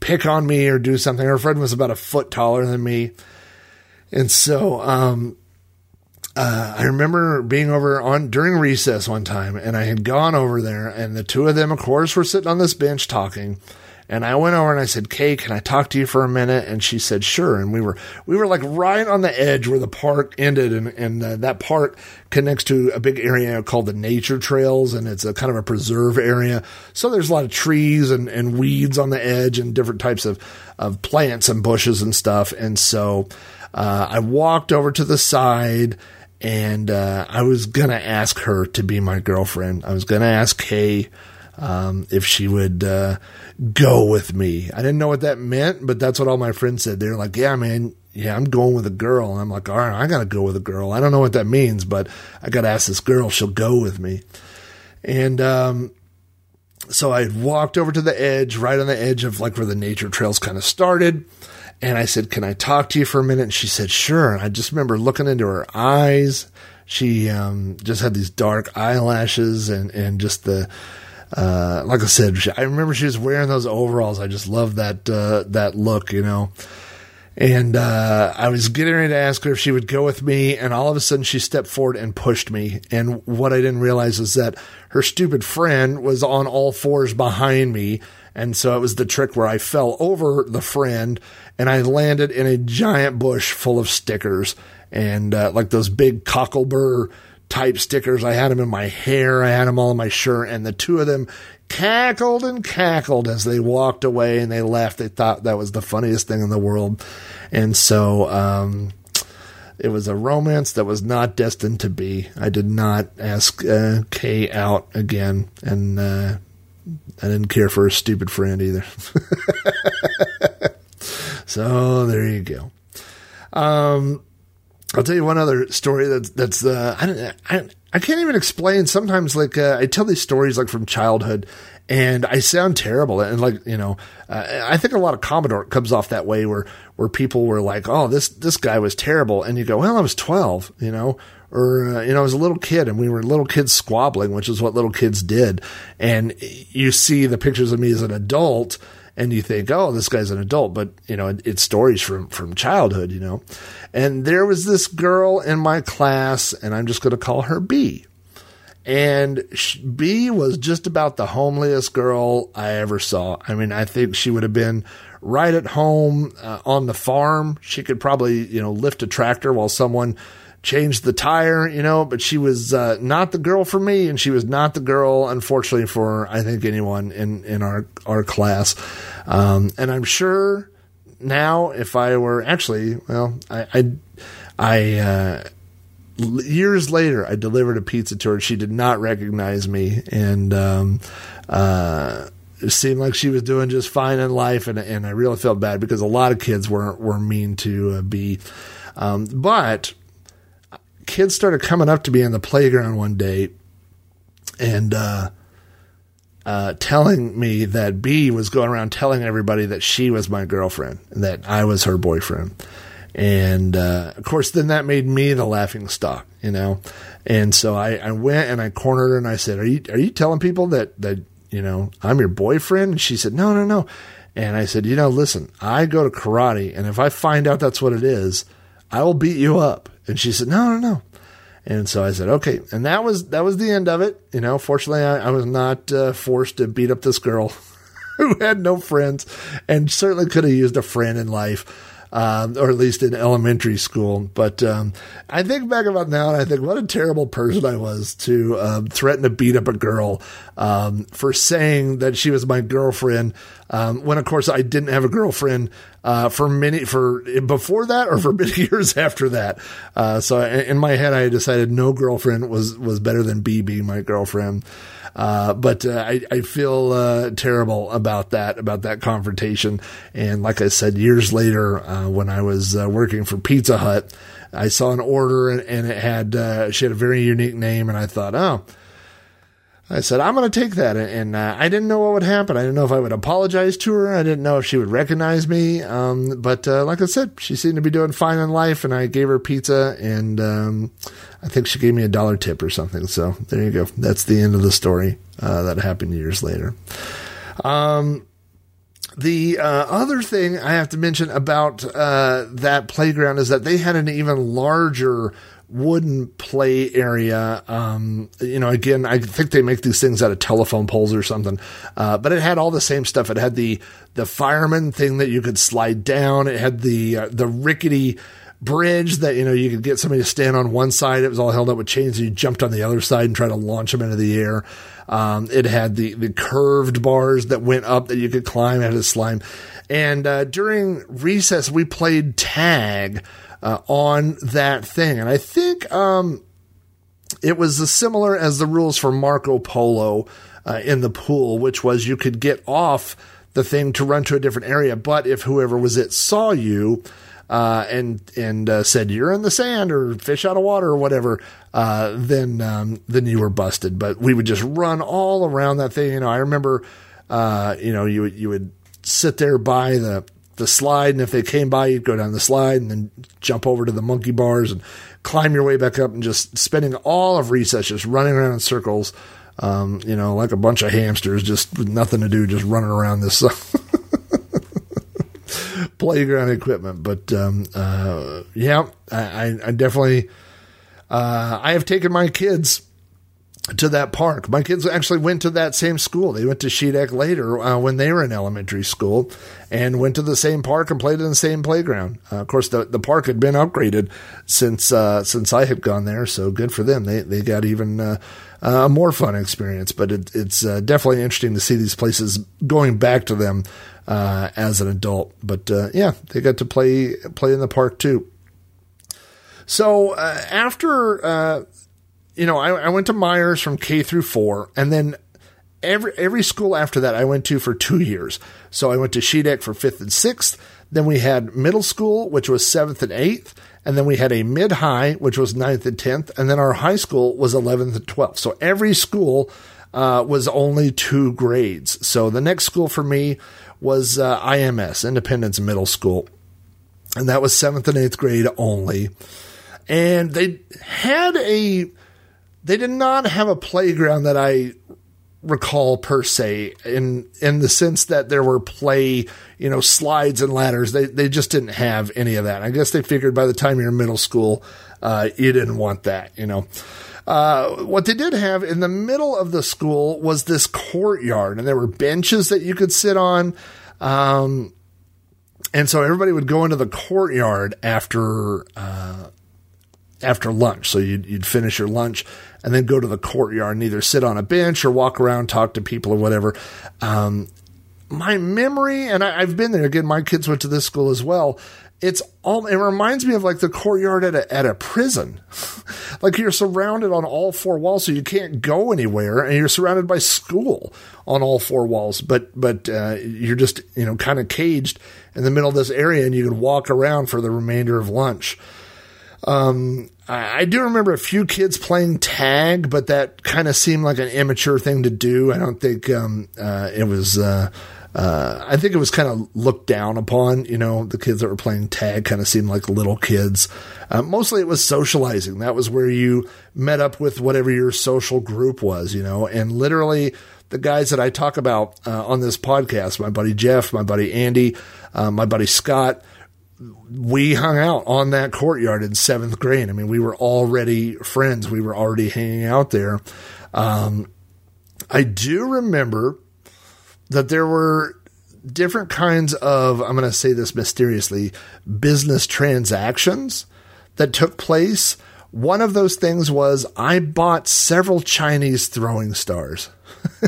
pick on me or do something. Her friend was about a foot taller than me, and so, um, uh, I remember being over on during recess one time, and I had gone over there, and the two of them, of course, were sitting on this bench talking. And I went over and I said, "Kay, can I talk to you for a minute?" And she said, "Sure." And we were we were like right on the edge where the park ended, and and uh, that park connects to a big area called the Nature Trails, and it's a kind of a preserve area. So there's a lot of trees and and weeds on the edge, and different types of of plants and bushes and stuff. And so uh, I walked over to the side and uh, I was gonna ask her to be my girlfriend. I was gonna ask Kay um, if she would uh, go with me. I didn't know what that meant, but that's what all my friends said. They're like, "Yeah, man, yeah, I'm going with a girl." And I'm like, "All right, I gotta go with a girl." I don't know what that means, but I gotta ask this girl. She'll go with me. And um, so I walked over to the edge, right on the edge of like where the nature trails kind of started. And I said, Can I talk to you for a minute? And she said, Sure. And I just remember looking into her eyes. She um, just had these dark eyelashes and, and just the, uh, like I said, I remember she was wearing those overalls. I just loved that, uh, that look, you know. And uh, I was getting ready to ask her if she would go with me, and all of a sudden she stepped forward and pushed me. And what I didn't realize is that her stupid friend was on all fours behind me, And so it was the trick where I fell over the friend and I landed in a giant bush full of stickers and uh, like those big cocklebur type stickers. I had them in my hair, I had them all in my shirt, and the two of them cackled and cackled as they walked away and they left. They thought that was the funniest thing in the world. And so, um, it was a romance that was not destined to be. I did not ask uh, Kay out again, and uh, I didn't care for a stupid friend either. so there you go. Um, I'll tell you one other story that's that's uh, I, don't I I can't even explain. Sometimes like uh, I tell these stories like from childhood, and I sound terrible. And like you know, uh, I think a lot of Commodore comes off that way where where people were like, "Oh, this this guy was terrible," and you go, "Well, I was twelve, you know." Or, uh, you know, I was a little kid and we were little kids squabbling, which is what little kids did. And you see the pictures of me as an adult and you think, oh, this guy's an adult, but you know, it, it's stories from from childhood, you know. And there was this girl in my class, and I'm just going to call her B. And B was just about the homeliest girl I ever saw. I mean, I think she would have been right at home uh, on the farm. She could probably, you know, lift a tractor while someone changed the tire, you know, but she was uh, not the girl for me, and she was not the girl, unfortunately, for I think anyone in in our our class. Um, and I'm sure now, if I were actually, well, I I, I uh, years later, I delivered a pizza to her. She did not recognize me, and um, uh, it seemed like she was doing just fine in life, and and I really felt bad because a lot of kids were were mean to uh, be. Um, but kids started coming up to me on the playground one day and uh, uh, telling me that B was going around telling everybody that she was my girlfriend and that I was her boyfriend. And uh, of course, then that made me the laughing stock, you know. And so I, I went and I cornered her and I said, "Are you are you telling people that that you know I'm your boyfriend?" And she said, "No, no, no." And I said, "You know, listen, I go to karate, and if I find out that's what it is, I will beat you up." And she said, no, no, no. And so I said, okay. And that was, that was the end of it. You know, fortunately I, I was not uh, forced to beat up this girl who had no friends and certainly could have used a friend in life. Um, or at least in elementary school. But um, I think back about now, and I think what a terrible person I was to um, threaten to beat up a girl um, for saying that she was my girlfriend. Um, when of course I didn't have a girlfriend uh, for many for before that or for many years after that. Uh, so in my head, I decided no girlfriend was was better than BB, my girlfriend. Uh, but uh, I, I feel uh, terrible about that, about that confrontation. And like I said, years later, uh, when I was working for Pizza Hut, I saw an order and, and it had, she had a very unique name. And I thought, oh, I said, I'm going to take that. And uh, I didn't know what would happen. I didn't know if I would apologize to her. I didn't know if she would recognize me. Um, but uh, like I said, she seemed to be doing fine in life. And I gave her pizza. And um, I think she gave me a dollar tip or something. So there you go. That's the end of the story uh, that happened years later. Um, the uh, other thing I have to mention about uh, that playground is that they had an even larger wooden play area. Um, you know, again, I think they make these things out of telephone poles or something. Uh, but it had all the same stuff. It had the the fireman thing that you could slide down. It had the uh, the rickety bridge that you know you could get somebody to stand on one side. It was all held up with chains. And you jumped on the other side and tried to launch them into the air. Um, it had the the curved bars that went up that you could climb. It had a slime. And uh, during recess, we played tag uh, on that thing. And I think um, it was as similar as the rules for Marco Polo uh, in the pool, which was you could get off the thing to run to a different area, but if whoever was it saw you. Uh, and and uh, said you're in the sand or fish out of water or whatever, uh, then um, then you were busted. But we would just run all around that thing. You know, I remember, uh, you know, you you would sit there by the the slide, and if they came by, you'd go down the slide and then jump over to the monkey bars and climb your way back up, and just spending all of recess just running around in circles, um, you know, like a bunch of hamsters, just with nothing to do, just running around this playground equipment. But um, uh, yeah, I, I definitely uh, I have taken my kids to that park. My kids actually went to that same school. They went to Shedeck later uh, when they were in elementary school and went to the same park and played in the same playground. Uh, of course, the, the park had been upgraded since uh, since I had gone there, so good for them. They they got even uh, a more fun experience. But it, it's uh, definitely interesting to see these places going back to them uh, as an adult. But yeah, they got to play play in the park too. So after you know, I, I went to Myers from K through four, and then every every school after that I went to for two years. So I went to Shedeck for fifth and sixth. Then we had middle school, which was seventh and eighth, and then we had a mid high, which was ninth and tenth, and then our high school was eleventh and twelfth. So every school uh, was only two grades. So the next school for me was uh, IMS, Independence Middle School, and that was seventh and eighth grade only. And they had a they did not have a playground that I recall per se in in the sense that there were play you know slides and ladders. They they just didn't have any of that. I guess they figured by the time you're in middle school uh, you didn't want that you know. Uh, what they did have in the middle of the school was this courtyard and there were benches that you could sit on um, and so everybody would go into the courtyard after uh, after lunch. So you'd, you'd finish your lunch and then go to the courtyard and either sit on a bench or walk around, talk to people or whatever. Um, my memory, and I, have been there again. My kids went to this school as well. It's all. It reminds me of like the courtyard at a at a prison. like you're surrounded on all four walls, so you can't go anywhere, and you're surrounded by school on all four walls. But but uh, you're just you know kind of caged in the middle of this area, and you can walk around for the remainder of lunch. Um, I, do remember a few kids playing tag, but that kind of seemed like an immature thing to do. I don't think um, uh, it was. Uh, uh, I think it was kind of looked down upon. You know, the kids that were playing tag kind of seemed like little kids. Uh, mostly, it was socializing. That was where you met up with whatever your social group was. You know, and literally the guys that I talk about uh, on this podcast, my buddy Jeff, my buddy Andy, uh, my buddy Scott we hung out on that courtyard in seventh grade. I mean, we were already friends. We were already hanging out there. Um, I do remember that there were different kinds of, I'm going to say this mysteriously, business transactions that took place. One of those things was I bought several Chinese throwing stars,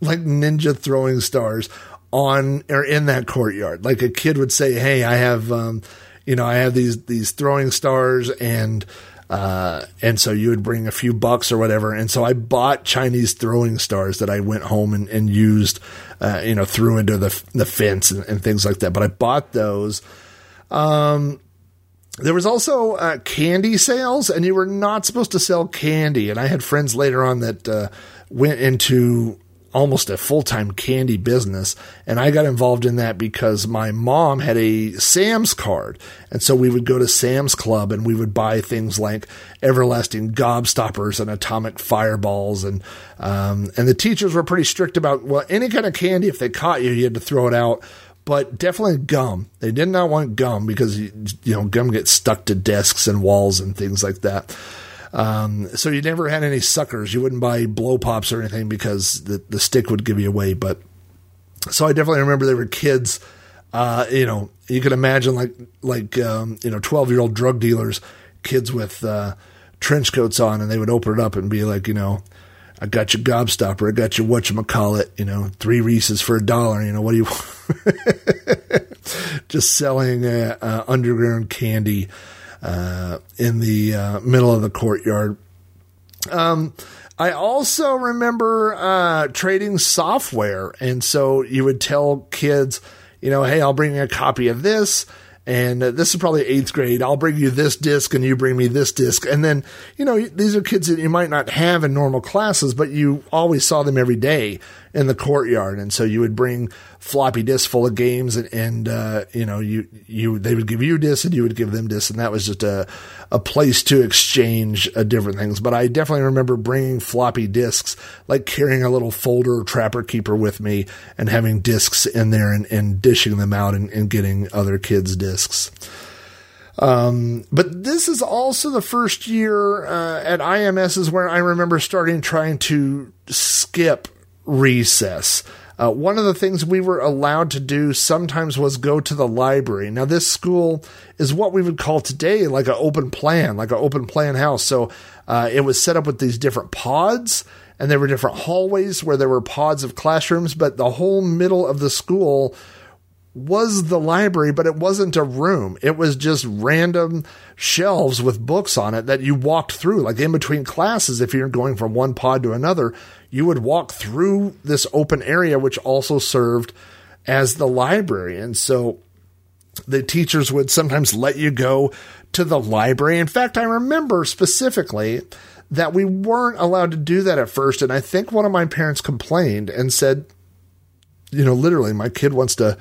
like ninja throwing stars on or in that courtyard. Like a kid would say, "Hey, I have, um, you know, I have these these throwing stars, and uh, and so you would bring a few bucks or whatever." And so I bought Chinese throwing stars that I went home and, and used, uh, you know, threw into the the fence and, and, things like that. But I bought those. Um, there was also uh, candy sales, and you were not supposed to sell candy. And I had friends later on that uh, went into almost a full time candy business. And I got involved in that because my mom had a Sam's card. And so we would go to Sam's Club and we would buy things like everlasting gobstoppers and atomic fireballs. And, um, and the teachers were pretty strict about, well, any kind of candy, if they caught you, you had to throw it out. But definitely gum. They did not want gum because, you know, gum gets stuck to desks and walls and things like that. Um, so you never had any suckers. You wouldn't buy blow pops or anything because the, the stick would give you away. But so I definitely remember there were kids, uh, you know, you can imagine like, like, um, you know, 12 year old drug dealers, kids with, uh, trench coats on and they would open it up and be like, you know, I got your gobstopper. I got your whatchamacallit, you know, three Reese's for a dollar. You know, what do you, just selling, uh, uh, underground candy in the uh, middle of the courtyard. Um, I also remember uh, trading software, and so you would tell kids, you know, hey, I'll bring you a copy of this and uh, this is probably eighth grade. I'll bring you this disc and you bring me this disc. And then, you know, these are kids that you might not have in normal classes, but you always saw them every day in the courtyard. And so you would bring floppy disks full of games and, and uh, you know, you, you, they would give you discs and you would give them discs. And that was just a, a place to exchange uh, different things. But I definitely remember bringing floppy disks, like carrying a little folder trapper keeper with me and having discs in there and, and dishing them out and, and getting other kids discs. Um, but this is also the first year uh, at IMS is where I remember starting trying to skip recess. Uh, one of the things we were allowed to do sometimes was go to the library. Now, this school is what we would call today like an open plan, like an open plan house. So uh, it was set up with these different pods, and there were different hallways where there were pods of classrooms, but the whole middle of the school was the library, but it wasn't a room. It was just random shelves with books on it that you walked through, like in between classes. If you're going from one pod to another, you would walk through this open area, which also served as the library. And so the teachers would sometimes let you go to the library. In fact, I remember specifically that we weren't allowed to do that at first. And I think one of my parents complained and said, you know, literally, my kid wants to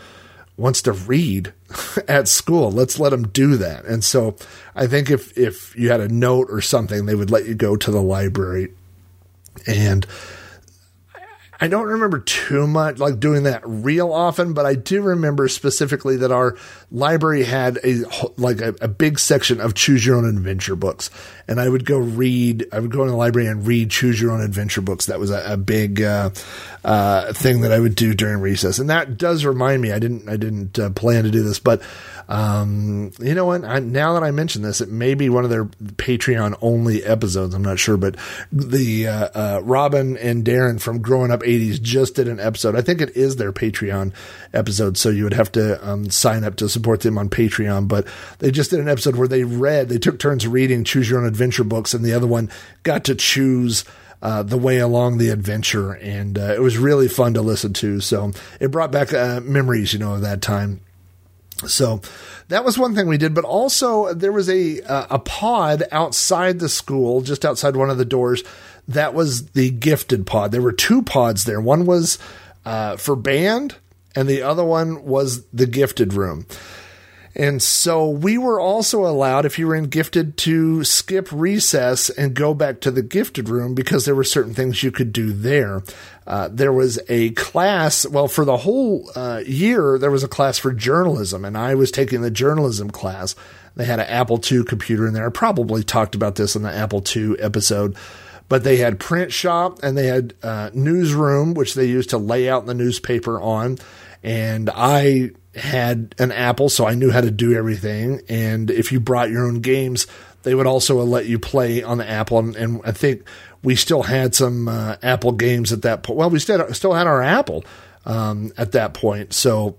wants to read at school. Let's let him do that. And so I think if if you had a note or something, they would let you go to the library. And I don't remember too much like doing that real often, but I do remember specifically that our library had a like a, a, big section of choose your own adventure books, and I would go read. I would go in the library and read choose your own adventure books. That was a, a big uh, uh, thing that I would do during recess, and that does remind me. I didn't I didn't uh, plan to do this, but um, you know what? I, now that I mention this, it may be one of their Patreon only episodes. I'm not sure, but the uh, uh, Robin and Darren from Growing Up 80s just did an episode. I think it is their Patreon episode, so you would have to um, sign up to support them on Patreon. But they just did an episode where they read, they took turns reading Choose Your Own Adventure books, and the other one got to choose. Uh, the way along the adventure, and uh, it was really fun to listen to. So it brought back uh, memories, you know, of that time. So that was one thing we did, but also there was a uh, a pod outside the school, just outside one of the doors. That was the gifted pod. There were two pods there. One was uh, for band, and the other one was the gifted room. And so we were also allowed, if you were in gifted, to skip recess and go back to the gifted room because there were certain things you could do there. Uh, there was a class, well, for the whole uh, year, there was a class for journalism, and I was taking the journalism class. They had an Apple II computer in there. I probably talked about this in the Apple II episode but they had print shop and they had uh, newsroom, which they used to lay out the newspaper on. And I had an Apple, so I knew how to do everything. And if you brought your own games, they would also let you play on the Apple. And, and I think we still had some uh, Apple games at that point. Well, we still still had our Apple um, at that point, so.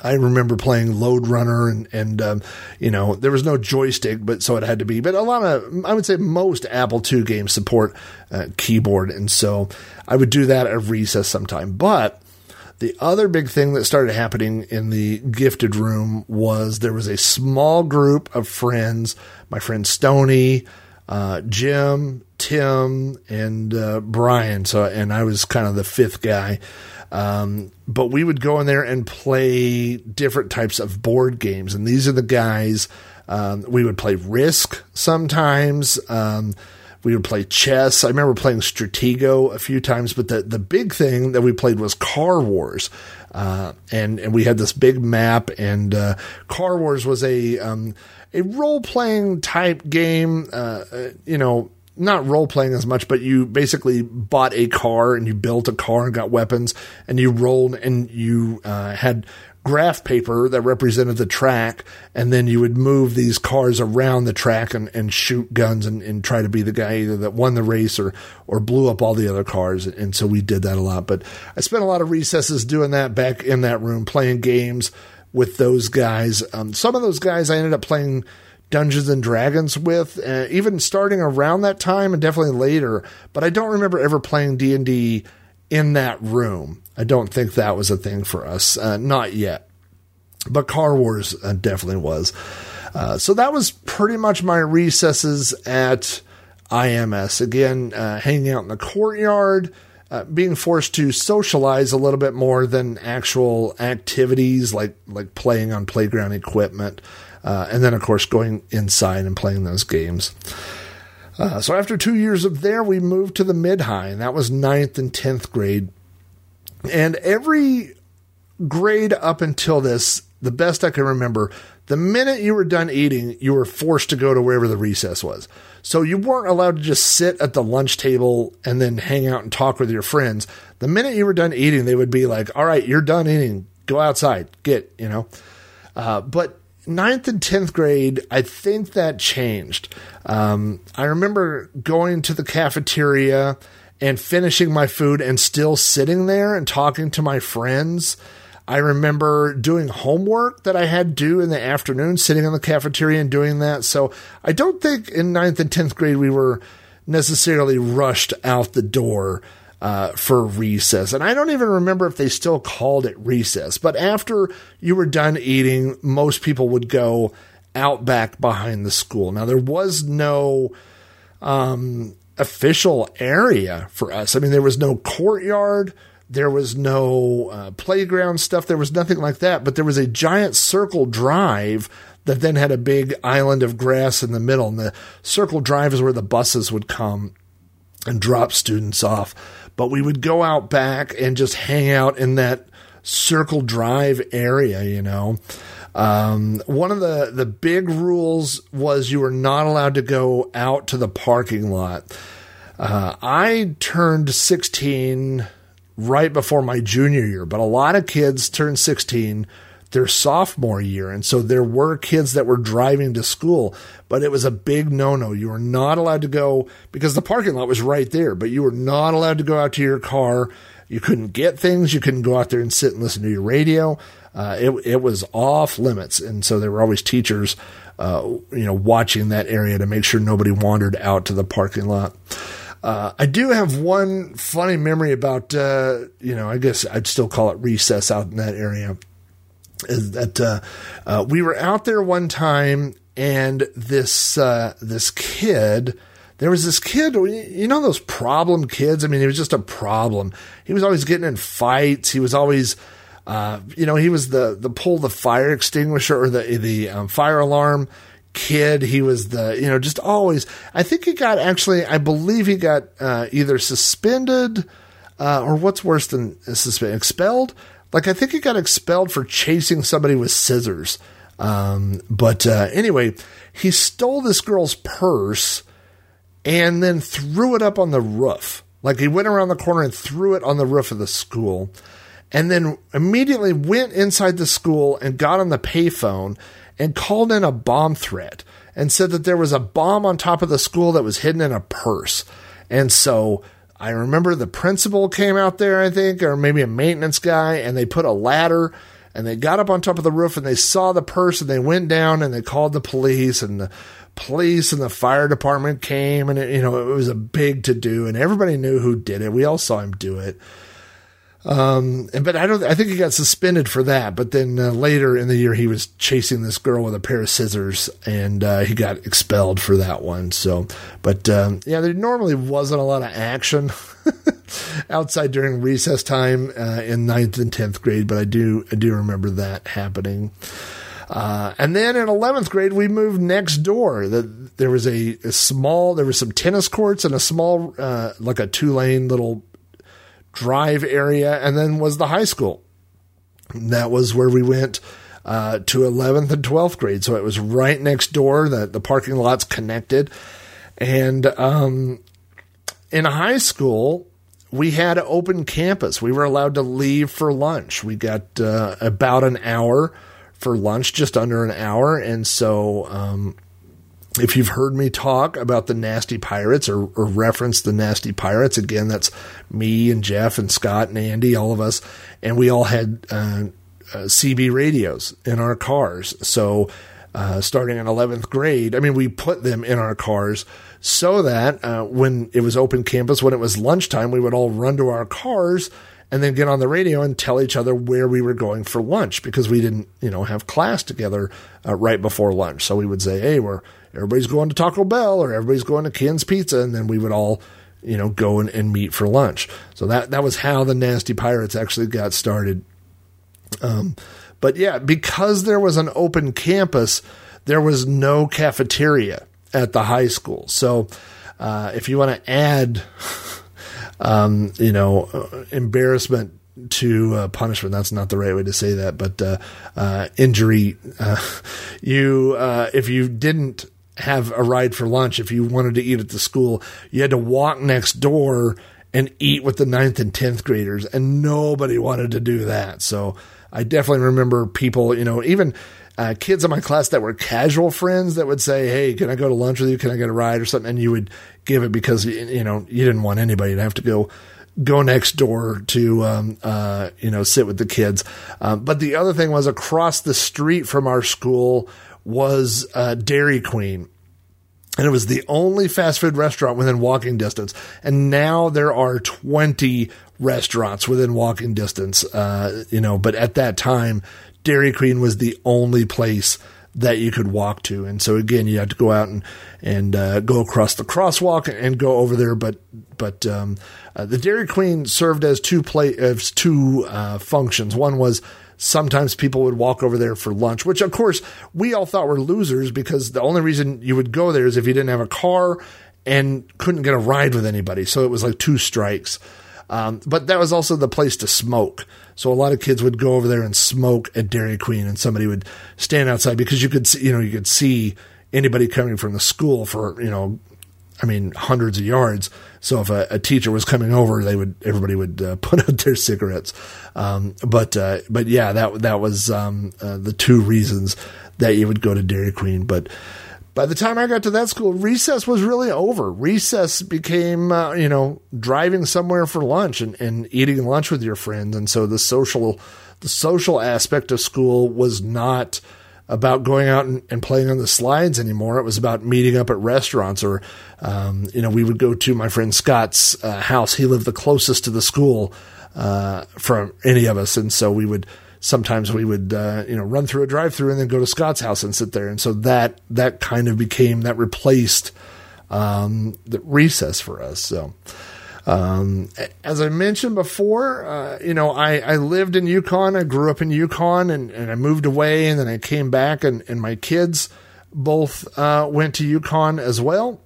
I remember playing Lode Runner and, and um, you know, there was no joystick, but so it had to be. But a lot of, I would say most Apple II games support uh, keyboard. And so I would do that at recess sometime. But the other big thing that started happening in the gifted room was there was a small group of friends, my friend Stony, uh, Jim, Tim, and uh, Brian. So, and I was kind of the fifth guy. Um, but we would go in there and play different types of board games. And these are the guys, um, we would play Risk sometimes. Um, we would play chess. I remember playing Stratego a few times, but the, the big thing that we played was Car Wars. Uh, and, and we had this big map and, uh, Car Wars was a, um, a role playing type game, uh, uh, you know, not role playing as much, but you basically bought a car and you built a car and got weapons and you rolled and you uh, had graph paper that represented the track, and then you would move these cars around the track and, and shoot guns and, and try to be the guy either that won the race or or blew up all the other cars. And so we did that a lot. But I spent a lot of recesses doing that back in that room, playing games with those guys. Um, some of those guys I ended up playing Dungeons and Dragons with, uh, even starting around that time and definitely later. But I don't remember ever playing D and D in that room. I don't think that was a thing for us, uh, not yet. But Car Wars uh, definitely was. Uh, so that was pretty much my recesses at IMS. Again, uh, hanging out in the courtyard, uh, being forced to socialize a little bit more than actual activities like like playing on playground equipment, uh, and then of course going inside and playing those games. Uh, so after two years of there, we moved to the mid high, and that was ninth and tenth grade. And every grade up until this the best I can remember, the minute you were done eating, you were forced to go to wherever the recess was. So you weren't allowed to just sit at the lunch table and then hang out and talk with your friends. The minute you were done eating, they would be like, all right, you're done eating. Go outside. Get, you know. Uh, but ninth and 10th grade, I think that changed. Um, I remember going to the cafeteria and finishing my food and still sitting there and talking to my friends. I remember doing homework that I had due in the afternoon, sitting in the cafeteria and doing that. So I don't think in ninth and 10th grade we were necessarily rushed out the door uh, for recess. And I don't even remember if they still called it recess. But after you were done eating, most people would go out back behind the school. Now, there was no um, official area for us. I mean, there was no courtyard. There was no uh, playground stuff. There was nothing like that. But there was a giant circle drive that then had a big island of grass in the middle. And the circle drive is where the buses would come and drop students off. But we would go out back and just hang out in that circle drive area, you know. Um, one of the, the big rules was you were not allowed to go out to the parking lot. Uh, I turned 16 right before my junior year, but a lot of kids turned 16 their sophomore year. And so there were kids that were driving to school, but it was a big no no. You were not allowed to go because the parking lot was right there, but you were not allowed to go out to your car. You couldn't get things. You couldn't go out there and sit and listen to your radio. Uh, it, it was off limits. And so there were always teachers, uh, you know, watching that area to make sure nobody wandered out to the parking lot. Uh, I do have one funny memory about, uh, you know, I guess I'd still call it recess out in that area. Is that uh, uh we were out there one time, and this uh, this kid, there was this kid, you know, those problem kids. I mean, he was just a problem. He was always getting in fights. He was always, uh, you know, he was the the pull the fire extinguisher or the the um, fire alarm kid. He was the, you know, just always. I think he got actually, I believe he got uh, either suspended uh, or what's worse than suspended, expelled. Like I think he got expelled for chasing somebody with scissors. Um, but uh, anyway, he stole this girl's purse and then threw it up on the roof. Like he went around the corner and threw it on the roof of the school and then immediately went inside the school and got on the payphone and called in a bomb threat and said that there was a bomb on top of the school that was hidden in a purse. And so I remember the principal came out there, I think, or maybe a maintenance guy, and they put a ladder and they got up on top of the roof and they saw the purse and they went down and they called the police and the police and the fire department came and it, you know it was a big to do and everybody knew who did it. We all saw him do it. Um, but I don't. I think he got suspended for that. But then uh, later in the year, he was chasing this girl with a pair of scissors, and uh, he got expelled for that one. So, but um, yeah, there normally wasn't a lot of action outside during recess time uh, in ninth and tenth grade. But I do, I do remember that happening. Uh, and then in 11th grade, we moved next door. The, there was a, a, small, there were some tennis courts and a small, uh, like a two lane little drive area, and then was the high school. That was where we went uh, to 11th and 12th grade. So it was right next door. The, the parking lot's connected. And um, in high school, we had open campus. We were allowed to leave for lunch. We got uh, about an hour for lunch, just under an hour. And so um, if you've heard me talk about the Nasty Pirates or, or, reference the Nasty Pirates, again, that's me and Jeff and Scott and Andy, all of us, and we all had uh, uh, CB radios in our cars. So, uh, starting in 11th grade, I mean, we put them in our cars so that uh, when it was open campus, when it was lunchtime, we would all run to our cars and then get on the radio and tell each other where we were going for lunch because we didn't, you know, have class together uh, right before lunch. So we would say, "Hey, we're everybody's going to Taco Bell or everybody's going to Ken's Pizza, and then we would all, you know, go and, and meet for lunch. So that that was how the Nasty Pirates actually got started. Um, but yeah, because there was an open campus, there was no cafeteria at the high school. So uh, if you want to add, um, you know, uh, embarrassment to uh, punishment. That's not the right way to say that, but uh, uh, injury. Uh, you, uh, if you didn't have a ride for lunch, if you wanted to eat at the school, you had to walk next door and eat with the ninth and tenth graders, and nobody wanted to do that. So I definitely remember people, you know, even. Uh, kids in my class that were casual friends that would say, "Hey, can I go to lunch with you? Can I get a ride or something?" And you would give it because you know you didn't want anybody to have to go go next door to um, uh, you know sit with the kids. Um, but the other thing was across the street from our school was uh, Dairy Queen. And it was the only fast food restaurant within walking distance. And now there are 20 restaurants within walking distance. Uh, you know, but at that time, Dairy Queen was the only place that you could walk to. And so again, you had to go out and and uh, go across the crosswalk and go over there. But but um, uh, the Dairy Queen served as two play as two uh, functions. One was sometimes people would walk over there for lunch, which of course we all thought were losers because the only reason you would go there is if you didn't have a car and couldn't get a ride with anybody. So it was like two strikes. Um, but that was also the place to smoke. So a lot of kids would go over there and smoke at Dairy Queen, and somebody would stand outside because you could see, you know, you could see anybody coming from the school for, you know, I mean, hundreds of yards. So if a, a teacher was coming over, they would, everybody would uh, put out their cigarettes. Um, but, uh, but yeah, that, that was, um, uh, the two reasons that you would go to Dairy Queen. But, by the time I got to that school, recess was really over. Recess became, uh, you know, driving somewhere for lunch and, and eating lunch with your friends. And so the social, the social aspect of school was not about going out and, and playing on the slides anymore. It was about meeting up at restaurants or, um, you know, we would go to my friend Scott's uh, house. He lived the closest to the school uh, from any of us. And so we would, sometimes we would uh, you know run through a drive through and then go to Scott's house and sit there. And so that that kind of became that replaced um, the recess for us. So. Um, as I mentioned before, uh, you know, I, I lived in Yukon. I grew up in Yukon and, and I moved away and then I came back and, and my kids both, uh, went to Yukon as well.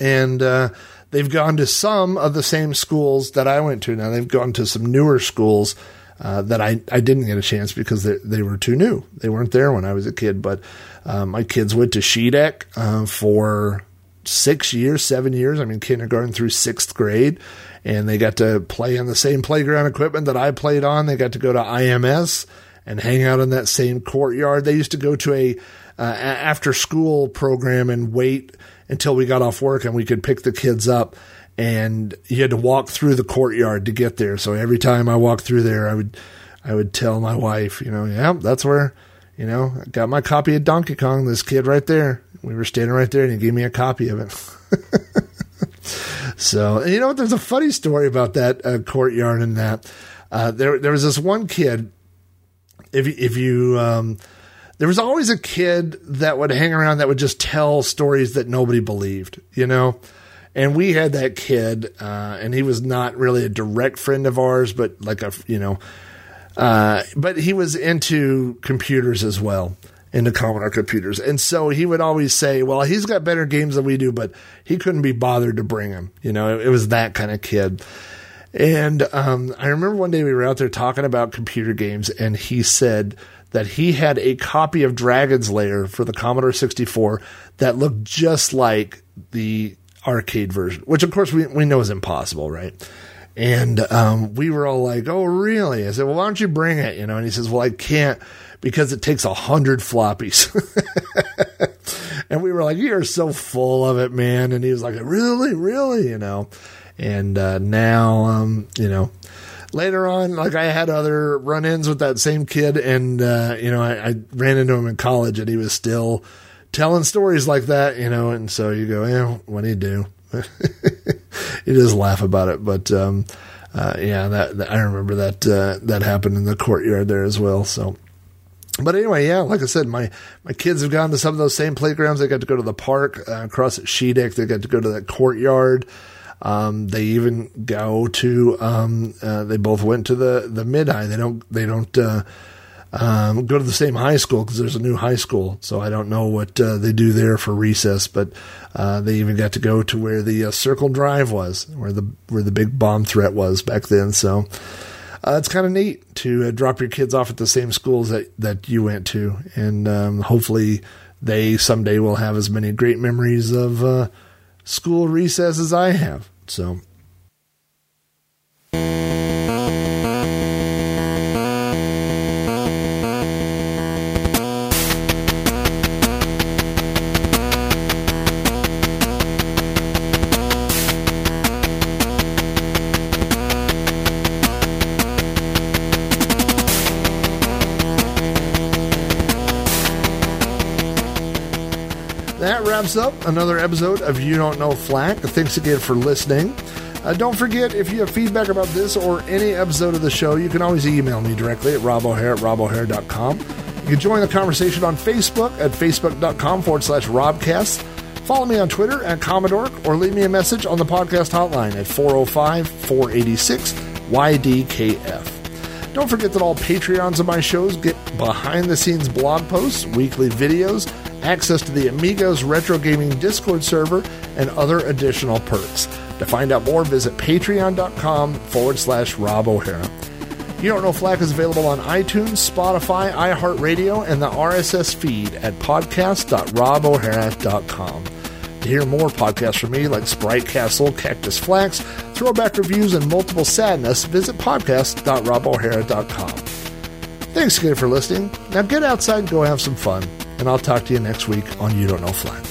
And, uh, they've gone to some of the same schools that I went to. Now they've gone to some newer schools uh, that I, I didn't get a chance because they, they were too new. They weren't there when I was a kid. But uh, my kids went to Shedeck uh, for six years, seven years. I mean, kindergarten through sixth grade. And they got to play on the same playground equipment that I played on. They got to go to IMS and hang out in that same courtyard. They used to go to a uh, after school program and wait until we got off work and we could pick the kids up and you had to walk through the courtyard to get there. So every time I walked through there, I would, I would tell my wife, you know, yeah, that's where, you know, I got my copy of Donkey Kong. This kid right there. We were standing right there, and he gave me a copy of it. so you know, there's a funny story about that uh, courtyard and that. Uh, there, there was this one kid. If if you, um, there was always a kid that would hang around that would just tell stories that nobody believed. You know and we had that kid, uh, and he was not really a direct friend of ours, but like a, you know, uh, but he was into computers as well, into Commodore computers. And so he would always say, well, he's got better games than we do, but he couldn't be bothered to bring them. You know, it, it was that kind of kid. And um, I remember one day we were out there talking about computer games, and he said that he had a copy of Dragon's Lair for the Commodore 64 that looked just like the arcade version, which of course we, we know is impossible, right? And um, we were all like, "Oh, really?" I said, "Well, why don't you bring it?" You know, and he says, "Well, I can't because it takes a hundred floppies." and we were like, "You're so full of it, man!" And he was like, "Really, really?" You know. And uh, now, um, you know, later on, like I had other run-ins with that same kid, and uh, you know, I, I ran into him in college, and he was still telling stories like that, you know, and so you go, yeah, what do you do? you just laugh about it. But, um, uh, yeah, that, that, I remember that, uh, that happened in the courtyard there as well. So, but anyway, yeah, like I said, my, my kids have gone to some of those same playgrounds. They got to go to the park uh, across at Shedeck. They got to go to that courtyard. Um, they even go to, um, uh, they both went to the, the mid high. They don't, they don't, uh, um, go to the same high school because there's a new high school. So I don't know what uh, they do there for recess, but uh, they even got to go to where the uh, Circle Drive was, where the where the big bomb threat was back then. So. uh, it's kind of neat to uh, drop your kids off at the same schools that, that you went to. And um, hopefully they someday will have as many great memories of uh, school recess as I have. So. Wraps up another episode of You Don't Know Flack. Thanks again for listening. Uh, don't forget, if you have feedback about this or any episode of the show, you can always email me directly at robohara at robohara.com. You can join the conversation on Facebook at facebook.com forward slash robcast. Follow me on Twitter at Commodore or leave me a message on the podcast hotline at 405 486 YDKF. Don't forget that all Patreons of my shows get behind the scenes blog posts, weekly videos, access to the Amigos Retro Gaming Discord server, and other additional perks. To find out more, visit patreon.com forward slash Rob O'Hara. You Don't Know Flack is available on iTunes, Spotify, iHeartRadio, and the RSS feed at podcast.robohara.com. To hear more podcasts from me like Sprite Castle, Cactus Flax, Throwback Reviews, and Multiple Sadness, visit podcast.robohara.com. Thanks again for listening. Now get outside and go have some fun, and I'll talk to you next week on You Don't Know Flack.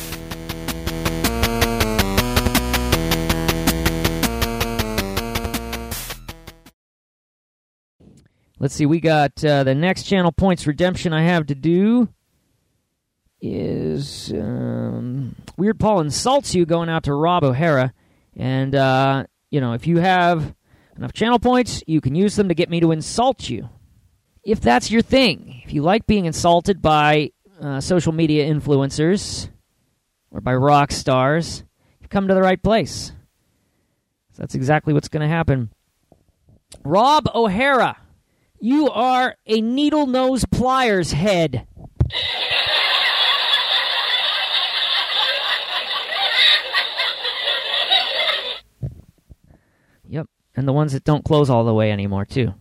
Let's see. We got uh, the next channel points redemption I have to do is um, Weird Paul insults you going out to Rob O'Hara, and uh, you know if you have enough channel points, you can use them to get me to insult you. If that's your thing, if you like being insulted by uh, social media influencers or by rock stars, you've come to the right place. So that's exactly what's going to happen. Rob O'Hara, you are a needle nose pliers head. Yep, and the ones that don't close all the way anymore, too.